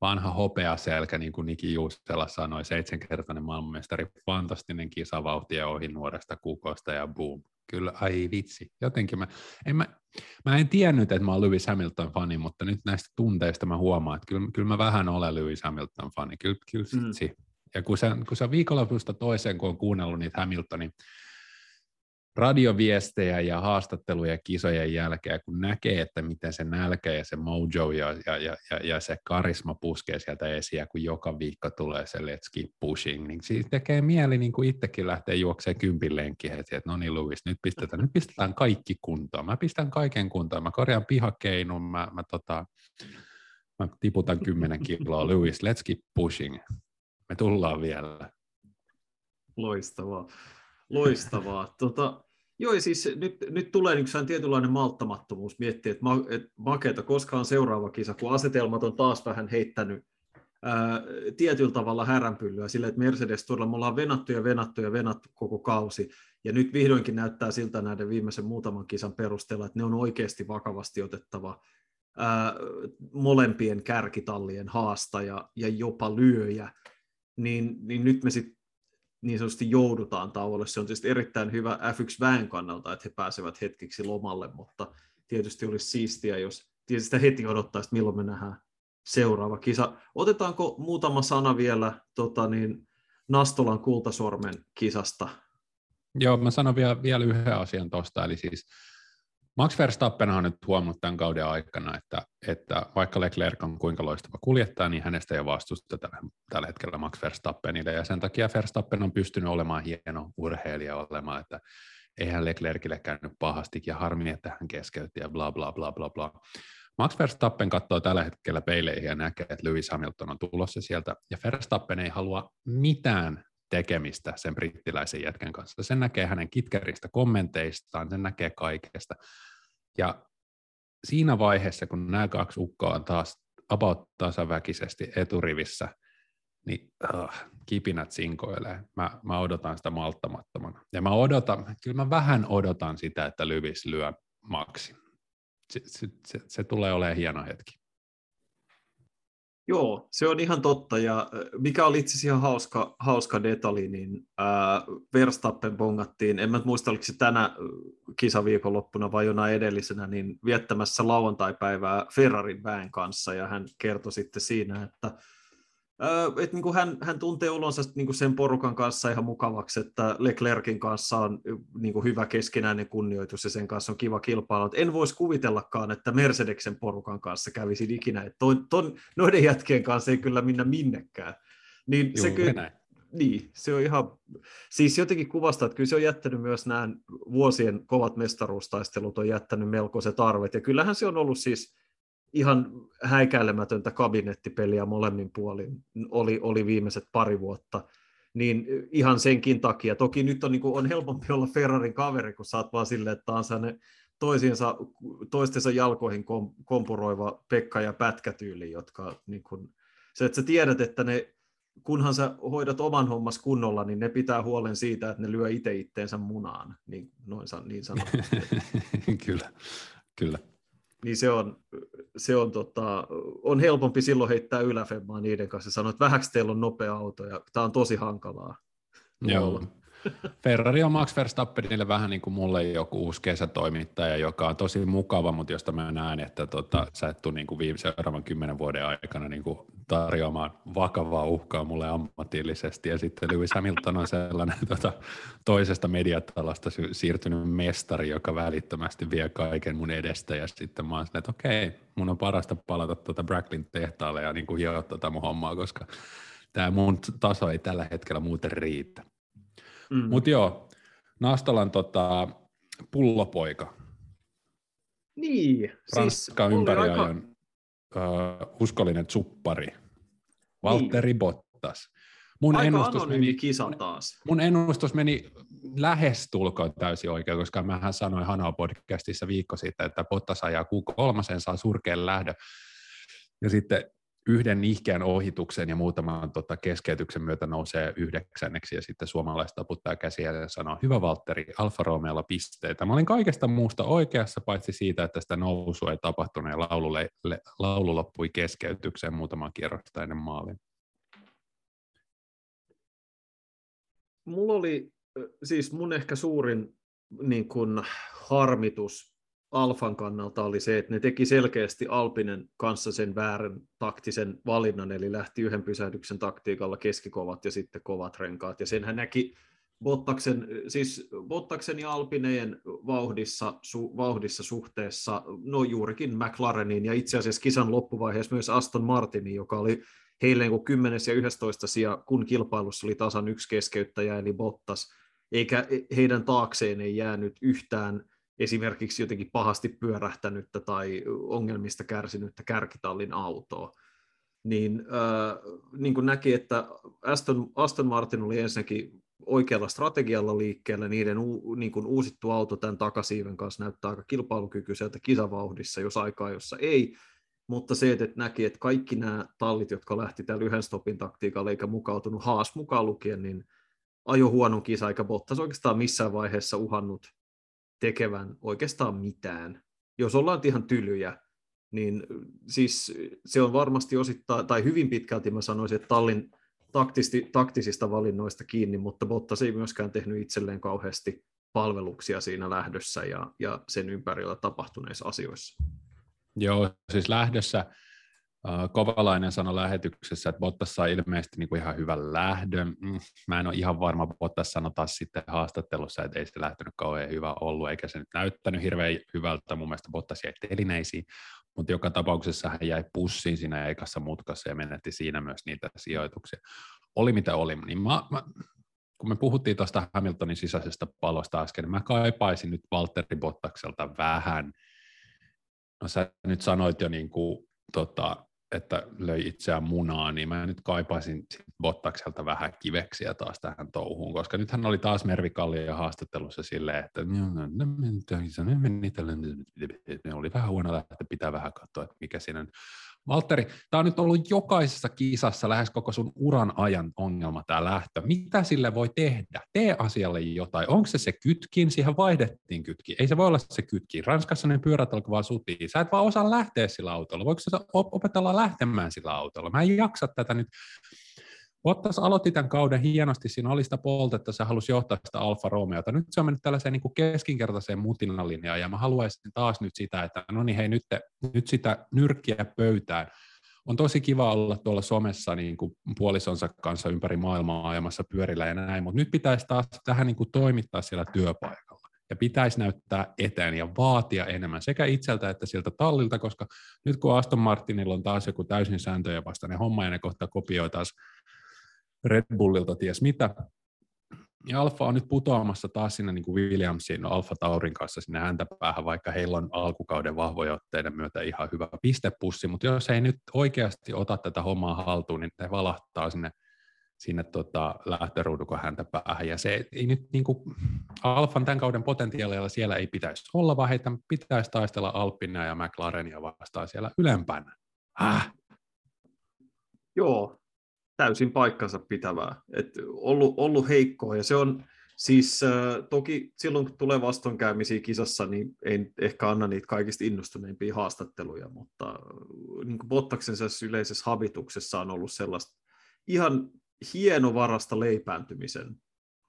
vanha hopeaselkä, niin kuin Niki Juustela sanoi, seitsemänkertainen maailmanmestari, fantastinen kisavauhti ja ohi nuoresta kukosta ja boom. Kyllä, ai vitsi. Jotenkin mä, en mä, mä en tiennyt, että mä oon Lewis Hamilton fani, mutta nyt näistä tunteista mä huomaan, että kyllä, kyllä mä vähän olen Lewis Hamilton fani. Kyllä, kyllä mm. vitsi. Ja kun sä, kun sä viikonlopusta toiseen, kun on kuunnellut niitä Hamiltonin radioviestejä ja haastatteluja kisojen jälkeen, kun näkee, että miten se nälkä ja se mojo ja, ja, ja, ja se karisma puskee sieltä esiin, kun joka viikko tulee se let's keep pushing, niin siitä tekee mieli niin kuin itsekin lähteä juokseen kympin lenkki heti, että no niin Louis, nyt pistetään, nyt pistetään kaikki kuntoon. Mä pistän kaiken kuntoon, mä korjaan pihakeinun, mä, mä, tota, mä tiputan kymmenen kiloa, Louis, let's keep pushing. Me tullaan vielä. Loistavaa. Loistavaa. Tota, joo, siis nyt, nyt tulee niin tietynlainen malttamattomuus miettiä, että, ma, että makeeta, koska on seuraava kisa, kun asetelmat on taas vähän heittänyt ää, tietyllä tavalla häränpyllyä sillä, että Mercedes todella me ollaan venattu ja venattu ja venattu koko kausi, ja nyt vihdoinkin näyttää siltä näiden viimeisen muutaman kisan perusteella, että ne on oikeasti vakavasti otettava ää, molempien kärkitallien haastaja ja jopa lyöjä, niin, niin nyt me sitten niin sanotusti joudutaan tauolle. Se on tietysti erittäin hyvä F1-väen kannalta, että he pääsevät hetkeksi lomalle, mutta tietysti olisi siistiä, jos tietysti heti odottaa, että milloin me nähdään seuraava kisa. Otetaanko muutama sana vielä tota niin, Nastolan kultasormen kisasta? Joo, mä sanon vielä, vielä yhden asian tuosta, eli siis Max Verstappen on nyt huomannut tämän kauden aikana, että, että vaikka Leclerc on kuinka loistava kuljettaja, niin hänestä ei vastusteta tällä hetkellä Max Verstappenille, ja sen takia Verstappen on pystynyt olemaan hieno urheilija olemaan, että eihän Leclercille käynyt pahasti, ja harmi, että hän keskeytti ja bla bla bla bla bla. Max Verstappen katsoo tällä hetkellä peileihin ja näkee, että Lewis Hamilton on tulossa sieltä, ja Verstappen ei halua mitään tekemistä sen brittiläisen jätkän kanssa. Sen näkee hänen kitkeristä kommenteistaan, sen näkee kaikesta. Ja siinä vaiheessa, kun nämä kaksi ukkoa on taas about tasaväkisesti eturivissä, niin uh, kipinät sinkoilee. Mä, mä odotan sitä malttamattomana. Ja mä odotan, kyllä mä vähän odotan sitä, että Lyvis lyö maksi. Se, se, se, se tulee olemaan hieno hetki. Joo, se on ihan totta. Ja mikä oli itse asiassa ihan hauska, hauska detalji, niin ää, Verstappen bongattiin, en mä muista oliko se tänä kisaviikonloppuna vai jonain edellisenä, niin viettämässä lauantaipäivää Ferrarin väen kanssa, ja hän kertoi sitten siinä, että et niin kuin hän, hän tuntee olonsa niin kuin sen porukan kanssa ihan mukavaksi, että Leclerkin kanssa on niin kuin hyvä keskinäinen kunnioitus ja sen kanssa on kiva kilpailla. En voisi kuvitellakaan, että Mercedeksen porukan kanssa kävisin ikinä. Että ton, ton, noiden jätkien kanssa ei kyllä minna minnekään. Niin Juu, se kyllä, niin, se on ihan, siis jotenkin kuvasta, että kyllä se on jättänyt myös nämä vuosien kovat mestaruustaistelut on jättänyt melkoiset arvet, ja kyllähän se on ollut siis ihan häikäilemätöntä kabinettipeliä molemmin puolin oli, oli viimeiset pari vuotta, niin ihan senkin takia. Toki nyt on, niin kuin, on helpompi olla Ferrarin kaveri, kun saat vaan silleen, että on sellainen toisiinsa, toistensa jalkoihin kom, kompuroiva Pekka ja Pätkätyyli, jotka niin kuin, se, että sä tiedät, että ne, kunhan sä hoidat oman hommas kunnolla, niin ne pitää huolen siitä, että ne lyö itse itteensä munaan, niin, noin niin sanotusti. kyllä, kyllä niin se on, se on, tota, on helpompi silloin heittää yläfemmaa niiden kanssa ja sanoa, että vähäksi teillä on nopea auto ja tämä on tosi hankalaa. Joo. Ferrari on Max Verstappenille vähän niin kuin mulle joku uusi kesätoimittaja, joka on tosi mukava, mutta josta mä näen, että tota, sä et tule niin kuin viime seuraavan kymmenen vuoden aikana niin kuin tarjoamaan vakavaa uhkaa mulle ammatillisesti. Ja sitten Lewis Hamilton on sellainen tota, toisesta mediatalasta siirtynyt mestari, joka välittömästi vie kaiken mun edestä. Ja sitten mä oon että okei, mun on parasta palata tuota Bracklin tehtaalle ja niin kuin hioa tota mun hommaa, koska tämä mun taso ei tällä hetkellä muuten riitä. Mm. Mutta joo, Nastolan tota, pullopoika. Niin. Ranska siis ympäriajan aika... uh, uskollinen suppari. Valtteri niin. Bottas. Mun Aika ennustus meni, kisa taas. Mun ennustus meni lähes tulkoon täysin oikein, koska mähän sanoin Hanoa podcastissa viikko sitten, että Bottas ajaa Q3, saa surkeen lähdön. Ja sitten yhden nihkeän ohituksen ja muutaman tota, keskeytyksen myötä nousee yhdeksänneksi ja sitten suomalaiset taputtaa käsiä ja sanoo, hyvä Valtteri, Alfa Romeolla pisteitä. Mä olin kaikesta muusta oikeassa, paitsi siitä, että sitä nousua ei tapahtunut ja laulu, le, laulu loppui keskeytykseen muutaman kierrosta ennen maalin. Mulla oli siis mun ehkä suurin niin kun, harmitus Alfan kannalta oli se, että ne teki selkeästi Alpinen kanssa sen väärän taktisen valinnan, eli lähti yhden pysähdyksen taktiikalla keskikovat ja sitten kovat renkaat, ja senhän näki Bottaksen, siis Bottaksen ja Alpineen vauhdissa, su, vauhdissa suhteessa, no juurikin McLareniin, ja itse asiassa kisan loppuvaiheessa myös Aston Martinin, joka oli heille niin 10. ja 11. sija, kun kilpailussa oli tasan yksi keskeyttäjä, eli Bottas, eikä heidän taakseen ei jäänyt yhtään esimerkiksi jotenkin pahasti pyörähtänyttä tai ongelmista kärsinyttä kärkitallin autoa, niin, äh, niin kuin näki, että Aston, Aston Martin oli ensinnäkin oikealla strategialla liikkeellä, niiden u, niin kuin uusittu auto tämän takasiiven kanssa näyttää aika kilpailukykyiseltä kisavauhdissa, jos aikaa, jossa ei, mutta se, että näki, että kaikki nämä tallit, jotka lähti tällä yhden stopin taktiikalla eikä mukautunut Haas mukaan lukien, niin ajo huonon kisa, eikä Bottas oikeastaan missään vaiheessa uhannut tekevän oikeastaan mitään. Jos ollaan ihan tylyjä, niin siis se on varmasti osittain, tai hyvin pitkälti mä sanoisin, että Tallin taktisti, taktisista valinnoista kiinni, mutta Bottas ei myöskään tehnyt itselleen kauheasti palveluksia siinä lähdössä ja, ja sen ympärillä tapahtuneissa asioissa. Joo, siis lähdössä Kovalainen sanoi lähetyksessä, että Bottas saa ilmeisesti niin kuin ihan hyvän lähdön. Mm, mä en ole ihan varma, Bottas sanoi taas sitten haastattelussa, että ei se lähtenyt kauhean hyvä ollut, eikä se nyt näyttänyt hirveän hyvältä. Mun mielestä Bottas jäi telineisiin, mutta joka tapauksessa hän jäi pussiin siinä ekassa mutkassa ja menetti siinä myös niitä sijoituksia. Oli mitä oli, niin mä, mä, kun me puhuttiin tuosta Hamiltonin sisäisestä palosta äsken, niin mä kaipaisin nyt Valtteri Bottakselta vähän, no sä nyt sanoit jo niin kuin, tota, että löi itseään munaa, niin mä nyt kaipaisin Bottakselta vähän kiveksiä taas tähän touhuun, koska nythän oli taas Mervi Kallio haastattelussa silleen, että ne oli vähän huono lähteä, pitää vähän katsoa, että mikä siinä Valtteri, tämä on nyt ollut jokaisessa kisassa lähes koko sun uran ajan ongelma tämä lähtö. Mitä sille voi tehdä? Tee asialle jotain. Onko se se kytkin? Siihen vaihdettiin kytki. Ei se voi olla se kytki. Ranskassa ne pyörät alkoi vaan sutiin. Sä et vaan osaa lähteä sillä autolla. Voiko sä opetella lähtemään sillä autolla? Mä en jaksa tätä nyt. Bottas aloitti tämän kauden hienosti, siinä oli sitä poltetta, se halusi johtaa sitä Alfa Romeota. Nyt se on mennyt tällaiseen niin kuin keskinkertaiseen mutinnalinjaan, ja mä haluaisin taas nyt sitä, että no niin hei, nyt, nyt sitä nyrkkiä pöytään. On tosi kiva olla tuolla somessa niin kuin puolisonsa kanssa ympäri maailmaa ajamassa pyörillä ja näin, mutta nyt pitäisi taas tähän niin kuin toimittaa siellä työpaikalla ja pitäisi näyttää eteen ja vaatia enemmän sekä itseltä että siltä tallilta, koska nyt kun Aston Martinilla on taas joku täysin sääntöjä vastainen homma ja ne kohta kopioi taas Red Bullilta ties mitä. Ja Alfa on nyt putoamassa taas sinne niin kuin Williamsin no Alfa Taurin kanssa sinne häntä päähän, vaikka heillä on alkukauden vahvoja otteiden myötä ihan hyvä pistepussi, mutta jos ei nyt oikeasti ota tätä hommaa haltuun, niin ne valahtaa sinne, sinne tota lähtöruudukon häntä päähän. Ja se ei nyt niin kuin, Alfan tämän kauden potentiaalilla siellä ei pitäisi olla, vaan heitä pitäisi taistella Alpina ja McLarenia vastaan siellä ylempänä. Ah. Joo, täysin paikkansa pitävää. Et ollut, ollut heikkoa ja se on siis äh, toki silloin kun tulee vastoinkäymisiä kisassa, niin ei ehkä anna niitä kaikista innostuneimpia haastatteluja, mutta äh, niin Bottaksen yleisessä habituksessa on ollut sellaista ihan hienovarasta leipääntymisen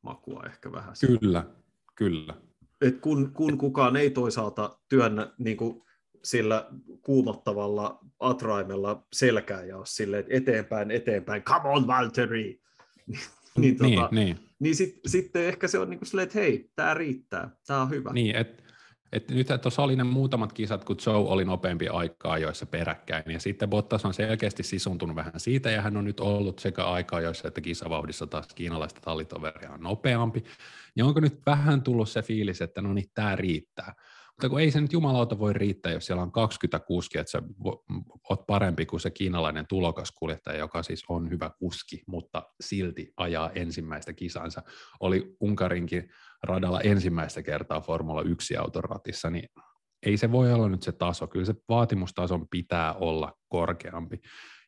makua ehkä vähän. Kyllä, kyllä. Et kun, kun kukaan ei toisaalta työnnä niin kuin sillä kuumottavalla atraimella selkää ja ole silleen, että eteenpäin, eteenpäin, come on Valtteri! niin, niin, tota, niin. niin sit, sitten ehkä se on niin kuin silleen, että hei, tämä riittää, tämä on hyvä. Niin, että et nyt tuossa oli ne muutamat kisat, kun Joe oli nopeampi aikaa joissa peräkkäin, ja sitten Bottas on selkeästi sisuntunut vähän siitä, ja hän on nyt ollut sekä aikaa joissa että kisavauhdissa taas kiinalaista tallitoveria on nopeampi. Ja onko nyt vähän tullut se fiilis, että no niin, tämä riittää. Mutta kun ei se nyt jumalauta voi riittää, jos siellä on 20 kuskia, että sä oot parempi kuin se kiinalainen tulokaskuljettaja, joka siis on hyvä kuski, mutta silti ajaa ensimmäistä kisansa. Oli Unkarinkin radalla ensimmäistä kertaa Formula 1 autoratissa, niin ei se voi olla nyt se taso. Kyllä se vaatimustason pitää olla korkeampi.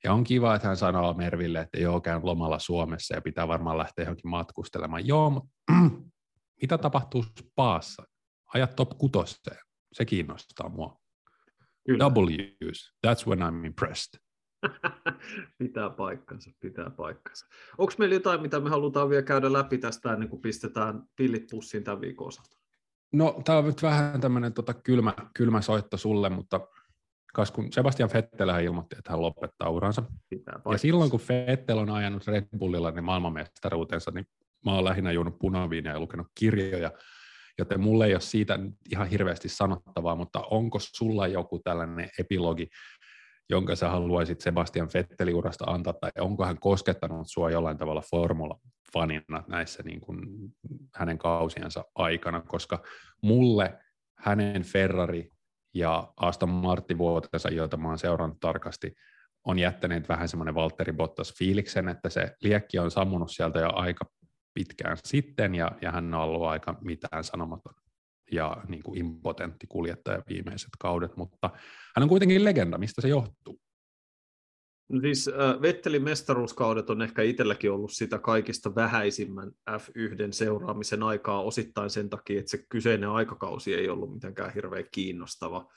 Ja on kiva, että hän sanoo Merville, että joo, käyn lomalla Suomessa ja pitää varmaan lähteä johonkin matkustelemaan. Joo, mutta mitä tapahtuu Spaassa? Ajat top kutoseen. Se kiinnostaa mua. Kyllä. W's, that's when I'm impressed. pitää paikkansa, pitää paikkansa. Onko meillä jotain, mitä me halutaan vielä käydä läpi tästä ennen kuin pistetään pillit pussiin tämän viikon osalta? No, tämä on nyt vähän tämmöinen tota, kylmä, kylmä soitto sulle, mutta kas kun Sebastian Vettel ilmoitti, että hän lopettaa uransa. Ja silloin kun Vettel on ajanut Red Bullilla niin maailmanmestaruutensa, niin mä oon lähinnä juonut punaviinia ja lukenut kirjoja, joten mulle ei ole siitä ihan hirveästi sanottavaa, mutta onko sulla joku tällainen epilogi, jonka sä haluaisit Sebastian Vettelin urasta antaa, tai onko hän koskettanut sua jollain tavalla formula-fanina näissä niin kuin hänen kausiensa aikana, koska mulle hänen Ferrari ja Aston Martin vuotensa, joita mä oon seurannut tarkasti, on jättäneet vähän semmoinen Valtteri Bottas fiiliksen, että se liekki on sammunut sieltä jo aika pitkään sitten, ja, ja hän on ollut aika mitään sanomaton ja niin kuin impotentti kuljettaja viimeiset kaudet, mutta hän on kuitenkin legenda, mistä se johtuu? No siis äh, Vettelin mestaruuskaudet on ehkä itselläkin ollut sitä kaikista vähäisimmän F1 seuraamisen aikaa osittain sen takia, että se kyseinen aikakausi ei ollut mitenkään hirveän kiinnostava.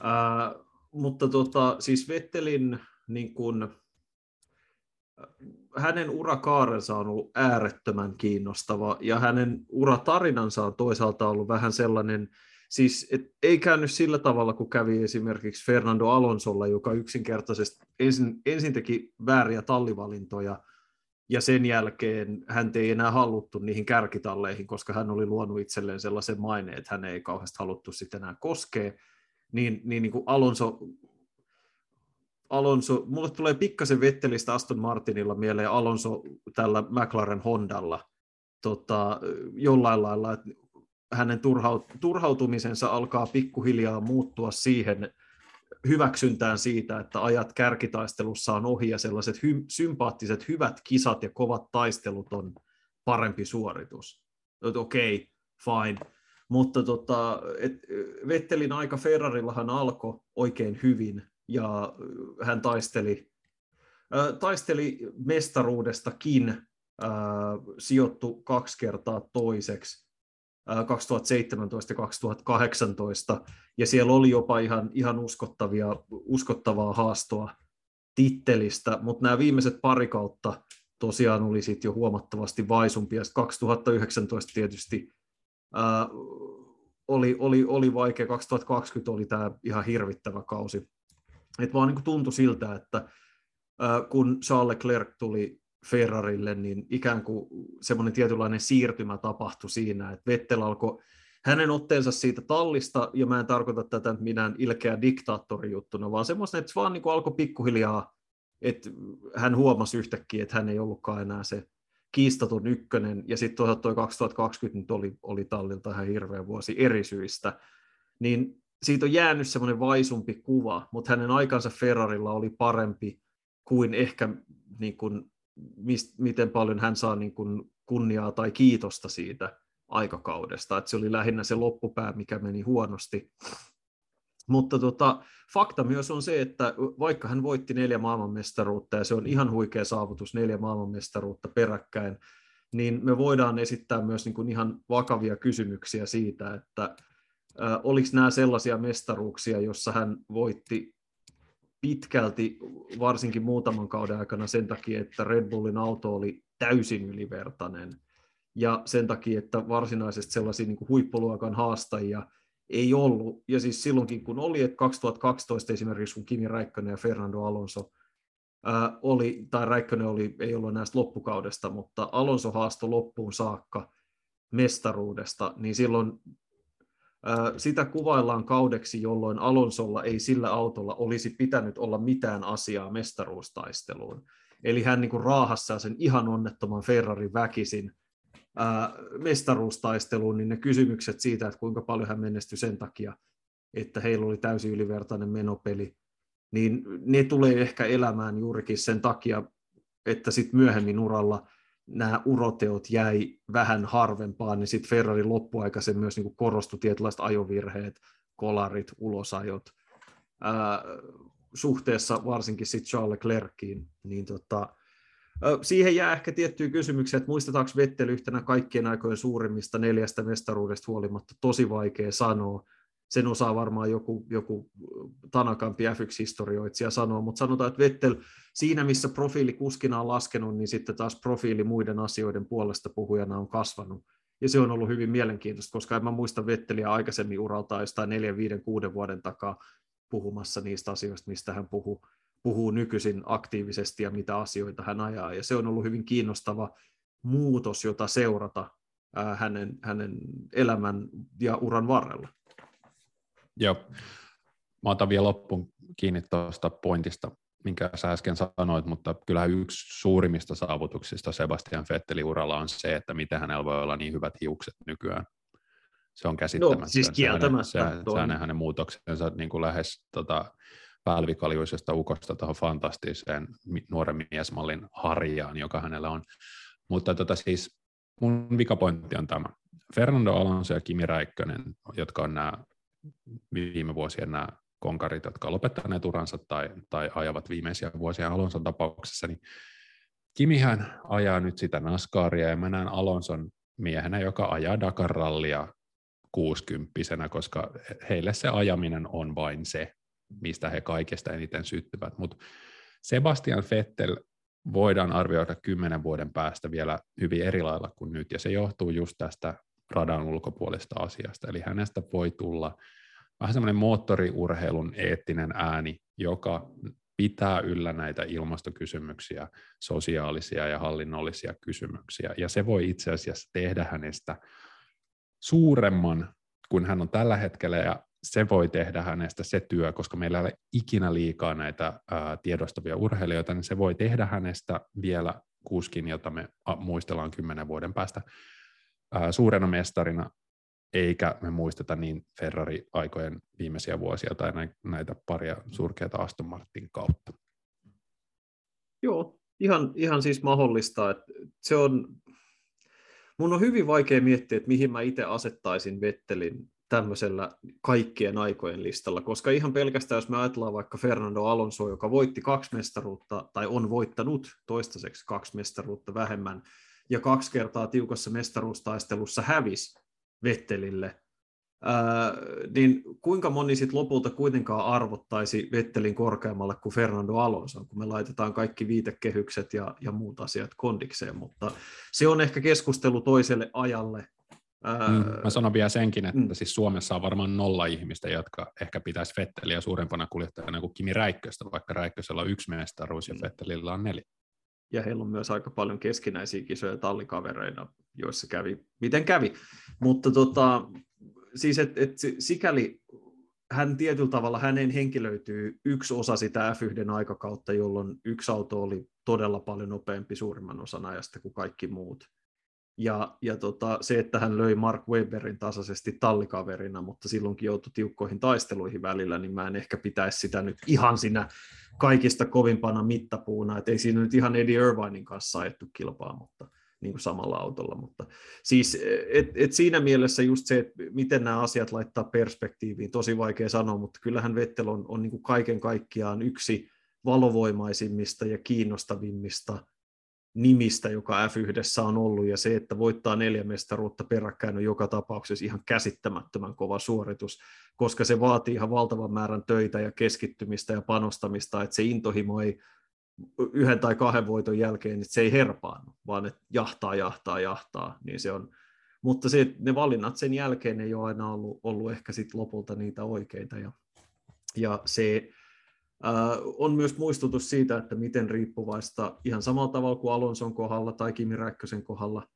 Äh, mutta tota, siis Vettelin niin kun, hänen urakaarensa on ollut äärettömän kiinnostava ja hänen uratarinansa on toisaalta ollut vähän sellainen, siis et ei käynyt sillä tavalla, kun kävi esimerkiksi Fernando Alonsolla, joka yksinkertaisesti ensin, ensin teki vääriä tallivalintoja ja sen jälkeen hän ei enää haluttu niihin kärkitalleihin, koska hän oli luonut itselleen sellaisen maineen, että hän ei kauheasti haluttu sitten enää koskea, niin, niin, niin kuin Alonso Alonso, mulle tulee pikkasen Vettelistä Aston Martinilla mieleen Alonso tällä McLaren Hondalla tota, jollain lailla, että hänen turhautumisensa alkaa pikkuhiljaa muuttua siihen hyväksyntään siitä, että ajat kärkitaistelussa on ohi ja sellaiset hy- sympaattiset hyvät kisat ja kovat taistelut on parempi suoritus. Okei, okay, fine. Mutta tota, et Vettelin aika Ferrarillahan alkoi oikein hyvin, ja hän taisteli, taisteli mestaruudestakin, sijoittu kaksi kertaa toiseksi 2017 ja 2018, ja siellä oli jopa ihan, ihan uskottavia, uskottavaa haastoa tittelistä, mutta nämä viimeiset pari kautta tosiaan oli sitten jo huomattavasti vaisumpia. 2019 tietysti ää, oli, oli, oli vaikea, 2020 oli tämä ihan hirvittävä kausi että vaan niin tuntui siltä, että kun Charles Leclerc tuli Ferrarille, niin ikään kuin semmoinen tietynlainen siirtymä tapahtui siinä, että Vettel alkoi hänen otteensa siitä tallista, ja mä en tarkoita tätä minään ilkeä diktaattorijuttuna, vaan semmoista, että se vaan niin alkoi pikkuhiljaa, että hän huomasi yhtäkkiä, että hän ei ollutkaan enää se kiistaton ykkönen, ja sitten toisaalta toi 2020 nyt oli, oli tallilta ihan hirveä vuosi eri syistä, niin siitä on jäänyt semmoinen vaisumpi kuva, mutta hänen aikansa Ferrarilla oli parempi kuin ehkä niin kuin, mist, miten paljon hän saa niin kuin kunniaa tai kiitosta siitä aikakaudesta. että se oli lähinnä se loppupää, mikä meni huonosti. Mutta tota, fakta myös on se, että vaikka hän voitti neljä maailmanmestaruutta, ja se on ihan huikea saavutus, neljä maailmanmestaruutta peräkkäin, niin me voidaan esittää myös niin kuin ihan vakavia kysymyksiä siitä, että oliko nämä sellaisia mestaruuksia, jossa hän voitti pitkälti, varsinkin muutaman kauden aikana sen takia, että Red Bullin auto oli täysin ylivertainen. Ja sen takia, että varsinaisesti sellaisia niin kuin huippuluokan haastajia ei ollut. Ja siis silloinkin, kun oli, että 2012 esimerkiksi, kun Kimi Räikkönen ja Fernando Alonso ää, oli, tai Räikkönen oli, ei ollut näistä loppukaudesta, mutta Alonso haasto loppuun saakka mestaruudesta, niin silloin sitä kuvaillaan kaudeksi, jolloin Alonsolla ei sillä autolla olisi pitänyt olla mitään asiaa mestaruustaisteluun. Eli hän niin raahassa sen ihan onnettoman Ferrarin väkisin mestaruustaisteluun, niin ne kysymykset siitä, että kuinka paljon hän menestyi sen takia, että heillä oli täysin ylivertainen menopeli, niin ne tulee ehkä elämään juurikin sen takia, että sitten myöhemmin uralla nämä uroteot jäi vähän harvempaan, niin sitten Ferrarin loppuaika se myös niin korostui tietynlaiset ajovirheet, kolarit, ulosajot. Ää, suhteessa varsinkin sitten Charles Leclerciin, niin tota, Siihen jää ehkä tiettyjä kysymyksiä, että muistetaanko Vettel yhtenä kaikkien aikojen suurimmista neljästä mestaruudesta huolimatta, tosi vaikea sanoa. Sen osaa varmaan joku, joku tanakampi F1-historioitsija sanoa, mutta sanotaan, että Vettel siinä, missä profiili kuskina on laskenut, niin sitten taas profiili muiden asioiden puolesta puhujana on kasvanut. Ja se on ollut hyvin mielenkiintoista, koska en mä muista Vetteliä aikaisemmin uralta jostain 4, 5, 6 vuoden takaa puhumassa niistä asioista, mistä hän puhuu puhuu nykyisin aktiivisesti ja mitä asioita hän ajaa. Ja se on ollut hyvin kiinnostava muutos, jota seurata hänen, hänen elämän ja uran varrella. Joo. Mä otan vielä loppuun kiinni tuosta pointista, minkä sä äsken sanoit, mutta kyllä yksi suurimmista saavutuksista Sebastian Vettelin uralla on se, että miten hänellä voi olla niin hyvät hiukset nykyään. Se on käsittämättä. No, siis kieltämättä. Se, hänen, hänen muutoksensa niin kuin lähes tota, pälvikaljuisesta ukosta tuohon fantastiseen nuoren miesmallin harjaan, joka hänellä on. Mutta tota siis mun vikapointti on tämä. Fernando Alonso ja Kimi Räikkönen, jotka on nämä viime vuosien nämä konkarit, jotka lopettaneet uransa tai, tai ajavat viimeisiä vuosia Alonson tapauksessa, niin Kimihän ajaa nyt sitä Nascaria ja mä näen Alonson miehenä, joka ajaa Dakar-rallia 60 koska heille se ajaminen on vain se, mistä he kaikesta eniten syttyvät. Mutta Sebastian Vettel voidaan arvioida kymmenen vuoden päästä vielä hyvin eri lailla kuin nyt, ja se johtuu just tästä radan ulkopuolesta asiasta. Eli hänestä voi tulla vähän semmoinen moottoriurheilun eettinen ääni, joka pitää yllä näitä ilmastokysymyksiä, sosiaalisia ja hallinnollisia kysymyksiä, ja se voi itse asiassa tehdä hänestä suuremman kuin hän on tällä hetkellä, ja se voi tehdä hänestä se työ, koska meillä ei ole ikinä liikaa näitä ää, tiedostavia urheilijoita, niin se voi tehdä hänestä vielä kuskin, jota me muistellaan kymmenen vuoden päästä ää, suurena mestarina, eikä me muisteta niin Ferrari-aikojen viimeisiä vuosia tai näitä paria surkeita Aston Martin kautta. Joo, ihan, ihan siis mahdollista. Että se on, mun on hyvin vaikea miettiä, että mihin mä itse asettaisin Vettelin tämmöisellä kaikkien aikojen listalla, koska ihan pelkästään jos me ajatellaan vaikka Fernando Alonso, joka voitti kaksi mestaruutta, tai on voittanut toistaiseksi kaksi mestaruutta vähemmän, ja kaksi kertaa tiukassa mestaruustaistelussa hävisi Vettelille, ää, niin kuinka moni sit lopulta kuitenkaan arvottaisi Vettelin korkeammalle kuin Fernando Alonso, kun me laitetaan kaikki viitekehykset ja, ja muut asiat kondikseen, mutta se on ehkä keskustelu toiselle ajalle, Mm, mä sanon vielä senkin, että mm. siis Suomessa on varmaan nolla ihmistä, jotka ehkä pitäisi Fetteliä suurempana kuljettajana kuin Kimi Räikköstä, vaikka Räikkösellä on yksi mestaruus ja mm. Fettelillä on neljä. Ja heillä on myös aika paljon keskinäisiä kisoja tallikavereina, joissa kävi, miten kävi. Mutta tota, siis et, et, sikäli hän tietyllä tavalla, hänen henkilöityy yksi osa sitä F1 aikakautta, jolloin yksi auto oli todella paljon nopeampi suurimman osan ajasta kuin kaikki muut. Ja, ja tota, se, että hän löi Mark Webberin tasaisesti tallikaverina, mutta silloinkin joutui tiukkoihin taisteluihin välillä, niin mä en ehkä pitäisi sitä nyt ihan sinä kaikista kovimpana mittapuuna. Et ei siinä nyt ihan Eddie Irvinein kanssa ajettu kilpaa, mutta niin kuin samalla autolla. Mutta siis et, et siinä mielessä just se, että miten nämä asiat laittaa perspektiiviin, tosi vaikea sanoa, mutta kyllähän Vettel on, on niin kuin kaiken kaikkiaan yksi valovoimaisimmista ja kiinnostavimmista nimistä, joka F1 on ollut, ja se, että voittaa neljä mestaruutta peräkkäin on joka tapauksessa ihan käsittämättömän kova suoritus, koska se vaatii ihan valtavan määrän töitä ja keskittymistä ja panostamista, että se intohimo ei yhden tai kahden voiton jälkeen, että se ei herpaannu, vaan että jahtaa, jahtaa, jahtaa, niin se on, mutta se, ne valinnat sen jälkeen ei ole aina ollut, ollut ehkä sit lopulta niitä oikeita, ja, ja se, on myös muistutus siitä, että miten riippuvaista ihan samalla tavalla kuin Alonson kohdalla tai Kimi Räikkösen kohdalla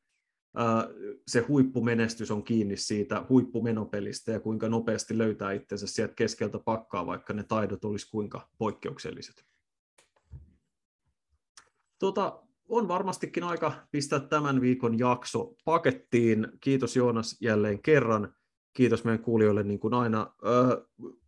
se huippumenestys on kiinni siitä huippumenopelistä ja kuinka nopeasti löytää itsensä sieltä keskeltä pakkaa, vaikka ne taidot olisi kuinka poikkeukselliset. Tota, on varmastikin aika pistää tämän viikon jakso pakettiin. Kiitos Joonas jälleen kerran kiitos meidän kuulijoille niin kuin aina.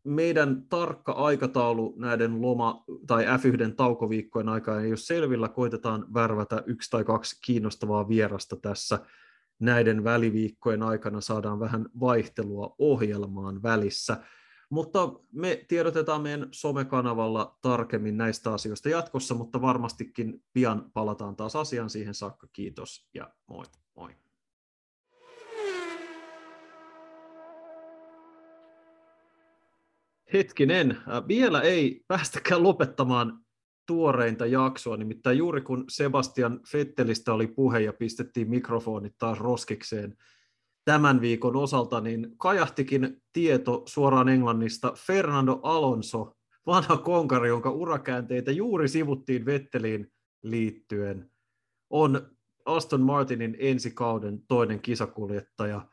Meidän tarkka aikataulu näiden loma- tai F1 taukoviikkojen aikaa ei ole selvillä. Koitetaan värvätä yksi tai kaksi kiinnostavaa vierasta tässä näiden väliviikkojen aikana. Saadaan vähän vaihtelua ohjelmaan välissä. Mutta me tiedotetaan meidän somekanavalla tarkemmin näistä asioista jatkossa, mutta varmastikin pian palataan taas asiaan siihen saakka. Kiitos ja moi moi. Hetkinen, äh, vielä ei päästäkään lopettamaan tuoreinta jaksoa, nimittäin juuri kun Sebastian Fettelistä oli puhe ja pistettiin mikrofonit taas roskikseen tämän viikon osalta, niin kajahtikin tieto suoraan Englannista. Fernando Alonso, vanha konkari, jonka urakäänteitä juuri sivuttiin Vetteliin liittyen, on Aston Martinin ensi kauden toinen kisakuljettaja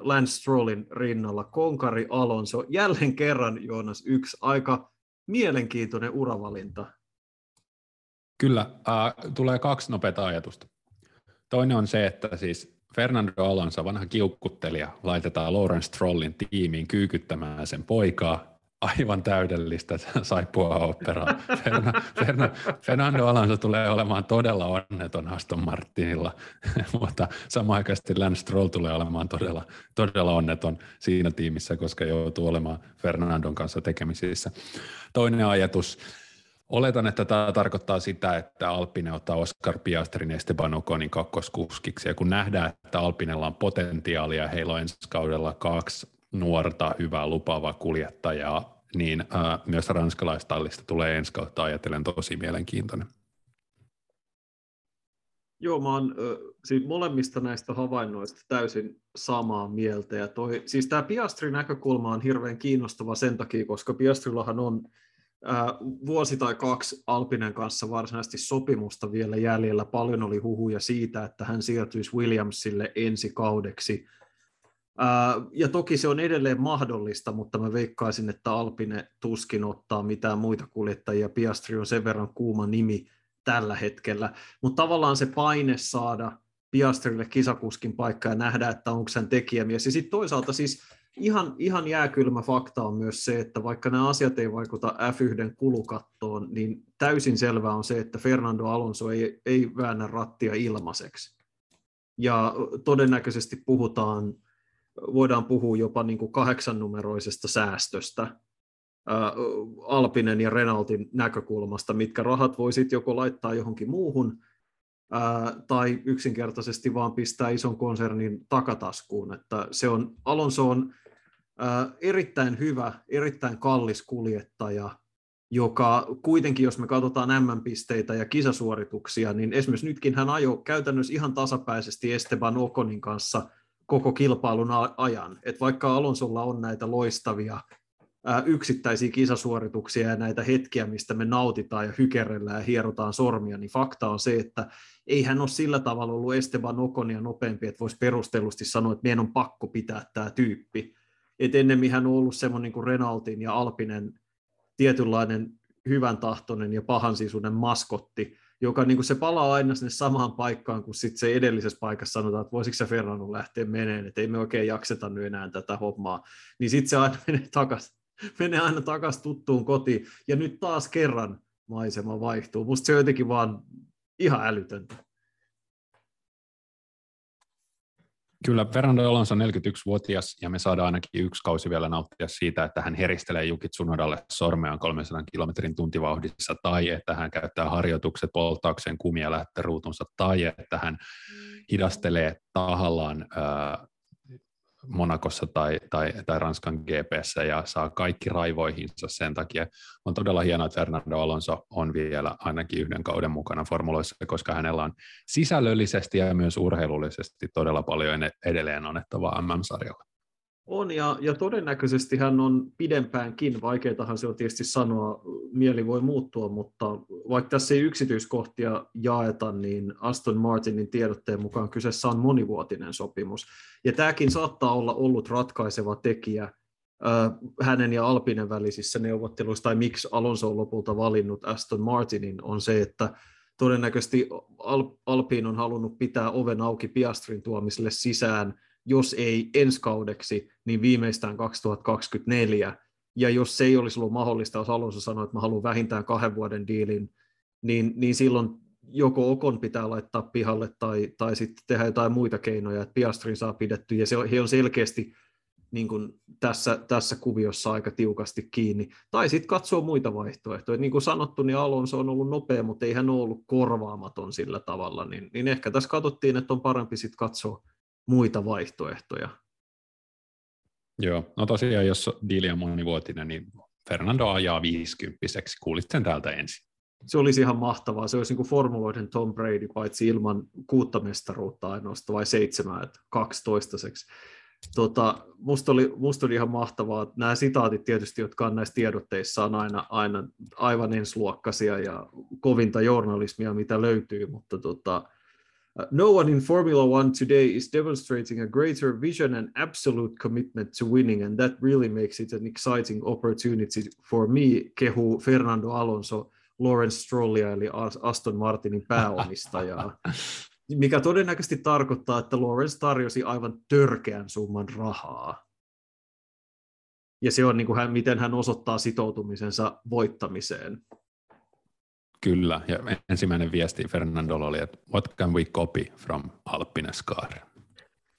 Lance Strollin rinnalla. Konkari Alonso, jälleen kerran Joonas, yksi aika mielenkiintoinen uravalinta. Kyllä, äh, tulee kaksi nopeata ajatusta. Toinen on se, että siis Fernando Alonso, vanha kiukkuttelija, laitetaan Lawrence Strollin tiimiin kyykyttämään sen poikaa. Aivan täydellistä saippua operaa. Fernando Alonso tulee olemaan todella onneton Aston Martinilla, mutta samaaikaisesti Lance Stroll tulee olemaan todella, todella onneton siinä tiimissä, koska joutuu olemaan Fernandon kanssa tekemisissä. Toinen ajatus, Oletan, että tämä tarkoittaa sitä, että Alpine ottaa Oscar Piastrin Esteban Oconin kakkoskuskiksi. Ja kun nähdään, että Alpinella on potentiaalia, heillä on ensi kaudella kaksi nuorta, hyvää, lupaavaa kuljettajaa, niin ää, myös ranskalaistallista tulee ensi kautta ajatellen tosi mielenkiintoinen. Joo, mä oon siis molemmista näistä havainnoista täysin samaa mieltä. Ja toi, siis tämä Piastrin näkökulma on hirveän kiinnostava sen takia, koska Piastrillahan on vuosi tai kaksi Alpinen kanssa varsinaisesti sopimusta vielä jäljellä. Paljon oli huhuja siitä, että hän siirtyisi Williamsille ensi kaudeksi. Ja toki se on edelleen mahdollista, mutta mä veikkaisin, että Alpine tuskin ottaa mitään muita kuljettajia. Piastri on sen verran kuuma nimi tällä hetkellä. Mutta tavallaan se paine saada Piastrille kisakuskin paikka ja nähdä, että onko sen tekijämies. Ja sitten toisaalta siis ihan, ihan jääkylmä fakta on myös se, että vaikka nämä asiat ei vaikuta F1 kulukattoon, niin täysin selvää on se, että Fernando Alonso ei, ei väännä rattia ilmaiseksi. Ja todennäköisesti puhutaan, voidaan puhua jopa niin kuin kahdeksannumeroisesta säästöstä Alpinen ja Renaultin näkökulmasta, mitkä rahat voisit joko laittaa johonkin muuhun, tai yksinkertaisesti vaan pistää ison konsernin takataskuun. Että se on, Alonso on erittäin hyvä, erittäin kallis kuljettaja, joka kuitenkin, jos me katsotaan M-pisteitä ja kisasuorituksia, niin esimerkiksi nytkin hän ajoi käytännössä ihan tasapäisesti Esteban Okonin kanssa koko kilpailun ajan. Et vaikka Alonsolla on näitä loistavia yksittäisiä kisasuorituksia ja näitä hetkiä, mistä me nautitaan ja hykerellään ja hierotaan sormia, niin fakta on se, että ei hän ole sillä tavalla ollut Esteban Okonia nopeampi, että voisi perustellusti sanoa, että meidän on pakko pitää tämä tyyppi et ennemmin hän on ollut semmoinen niin kuin Renaultin ja Alpinen tietynlainen hyvän tahtoinen ja pahansisuuden maskotti, joka niin kuin se palaa aina sinne samaan paikkaan, kun sitten se edellisessä paikassa sanotaan, että voisiko se Fernando lähteä meneen, että ei me oikein jakseta nyt enää tätä hommaa, niin sitten se aina menee takaisin menee aina takaisin tuttuun kotiin, ja nyt taas kerran maisema vaihtuu. Musta se on jotenkin vaan ihan älytöntä. Kyllä, Fernando Alonso on 41-vuotias ja me saadaan ainakin yksi kausi vielä nauttia siitä, että hän heristelee Jukit Tsunodalle sormeaan 300 kilometrin tuntivauhdissa tai että hän käyttää harjoitukset polttaakseen kumia lähtöruutunsa tai että hän mm. hidastelee tahallaan Monakossa tai, tai, tai Ranskan GPssä ja saa kaikki raivoihinsa sen takia. On todella hienoa, että Fernando Alonso on vielä ainakin yhden kauden mukana formuloissa, koska hänellä on sisällöllisesti ja myös urheilullisesti todella paljon edelleen annettavaa MM-sarjalla. On, ja, ja todennäköisesti hän on pidempäänkin, vaikeitahan se on tietysti sanoa, mieli voi muuttua, mutta vaikka tässä ei yksityiskohtia jaeta, niin Aston Martinin tiedotteen mukaan kyseessä on monivuotinen sopimus. Ja tämäkin saattaa olla ollut ratkaiseva tekijä hänen ja Alpinen välisissä neuvotteluissa, tai miksi Alonso on lopulta valinnut Aston Martinin, on se, että todennäköisesti Al- Alpin on halunnut pitää oven auki Piastrin tuomiselle sisään – jos ei ensi kaudeksi, niin viimeistään 2024. Ja jos se ei olisi ollut mahdollista, jos Alonso sanoi, että mä haluan vähintään kahden vuoden diilin, niin, niin silloin joko Okon pitää laittaa pihalle tai, tai sitten tehdä jotain muita keinoja, että Piastrin saa pidetty. Ja se on, he on selkeästi niin kuin tässä, tässä kuviossa aika tiukasti kiinni. Tai sitten katsoa muita vaihtoehtoja. Niin kuin sanottu, niin Alonso on ollut nopea, mutta ei hän ole ollut korvaamaton sillä tavalla. Niin, niin ehkä tässä katsottiin, että on parempi sitten katsoa muita vaihtoehtoja. Joo, no tosiaan jos diili on monivuotinen, niin Fernando ajaa 50 kuulit sen täältä ensin. Se olisi ihan mahtavaa. Se olisi niin kuin formuloiden Tom Brady, paitsi ilman kuutta mestaruutta ainoastaan, vai seitsemää, että kaksi toistaiseksi. Tota, musta, oli, musta oli ihan mahtavaa. Nämä sitaatit tietysti, jotka on näissä tiedotteissa, on aina, aina aivan ensiluokkaisia ja kovinta journalismia, mitä löytyy, mutta tota, no one in Formula One today is demonstrating a greater vision and absolute commitment to winning, and that really makes it an exciting opportunity for me, kehu Fernando Alonso Lawrence Strollia, eli Aston Martinin pääomistajaa. mikä todennäköisesti tarkoittaa, että Lawrence tarjosi aivan törkeän summan rahaa. Ja se on niin kuin hän, miten hän osoittaa sitoutumisensa voittamiseen. Kyllä, ja ensimmäinen viesti Fernandolla oli, että what can we copy from Alpines car?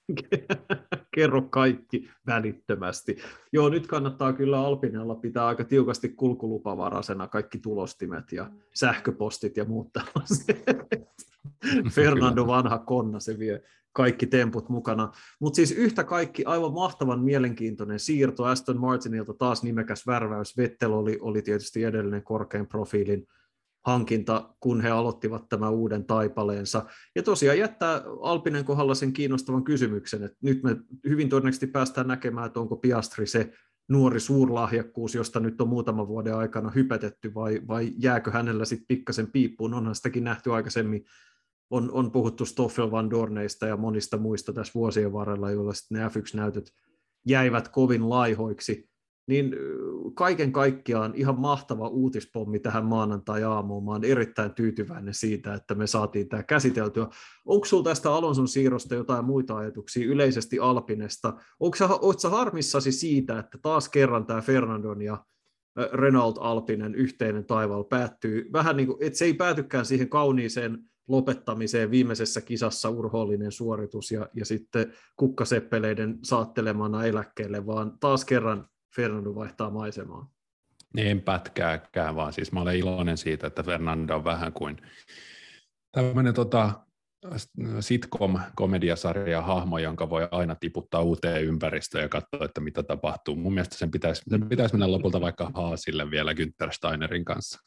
Kerro kaikki välittömästi. Joo, nyt kannattaa kyllä Alpinella pitää aika tiukasti kulkulupavaraisena kaikki tulostimet ja sähköpostit ja muut tällaiset. Fernando vanha konna, se vie kaikki temput mukana. Mutta siis yhtä kaikki aivan mahtavan mielenkiintoinen siirto Aston Martinilta, taas nimekäs värväys. Vettel oli, oli tietysti edellinen korkean profiilin hankinta, kun he aloittivat tämän uuden taipaleensa. Ja tosiaan jättää Alpinen kohdalla sen kiinnostavan kysymyksen, että nyt me hyvin todennäköisesti päästään näkemään, että onko Piastri se nuori suurlahjakkuus, josta nyt on muutaman vuoden aikana hypetetty, vai, vai jääkö hänellä sitten pikkasen piippuun. Onhan sitäkin nähty aikaisemmin, on, on puhuttu Stoffel Van Dorneista ja monista muista tässä vuosien varrella, joilla sitten ne F1-näytöt jäivät kovin laihoiksi niin kaiken kaikkiaan ihan mahtava uutispommi tähän maanantai-aamuun. Mä olen erittäin tyytyväinen siitä, että me saatiin tämä käsiteltyä. Onko sinulla tästä Alonson siirrosta jotain muita ajatuksia yleisesti Alpinesta? Onko sä harmissasi siitä, että taas kerran tämä Fernandon ja Renault Alpinen yhteinen taivaalla päättyy vähän niin kuin, että se ei päätykään siihen kauniiseen lopettamiseen viimeisessä kisassa urhoollinen suoritus ja, ja sitten kukkaseppeleiden saattelemana eläkkeelle, vaan taas kerran Fernando vaihtaa maisemaa. En pätkääkään, vaan siis mä olen iloinen siitä, että Fernando on vähän kuin tämmöinen tota, sitcom-komediasarja hahmo, jonka voi aina tiputtaa uuteen ympäristöön ja katsoa, että mitä tapahtuu. Mun mielestä sen pitäisi, sen pitäisi mennä lopulta vaikka Haasille vielä Günther Steinerin kanssa.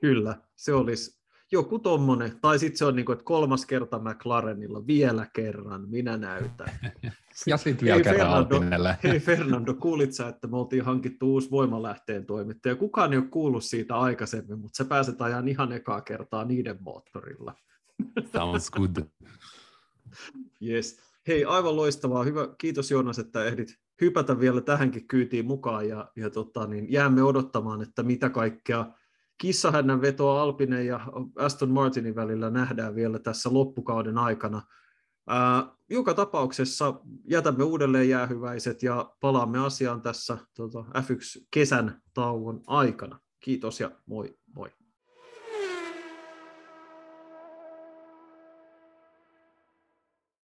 Kyllä, se olisi, joku tommonen, tai sitten se on niin kuin, että kolmas kerta McLarenilla, vielä kerran, minä näytän. ja sitten vielä kerran Fernando, Hei Fernando, kuulit sä, että me oltiin hankittu uusi voimalähteen toimittaja. Kukaan ei ole kuullut siitä aikaisemmin, mutta sä pääset ajan ihan ekaa kertaa niiden moottorilla. Sounds good. Yes. Hei, aivan loistavaa. Hyvä. Kiitos Joonas, että ehdit hypätä vielä tähänkin kyytiin mukaan ja, ja tota, niin jäämme odottamaan, että mitä kaikkea kissahännän vetoa Alpinen ja Aston Martinin välillä nähdään vielä tässä loppukauden aikana. Joka tapauksessa jätämme uudelleen jäähyväiset ja palaamme asiaan tässä tota, F1 kesän tauon aikana. Kiitos ja moi moi.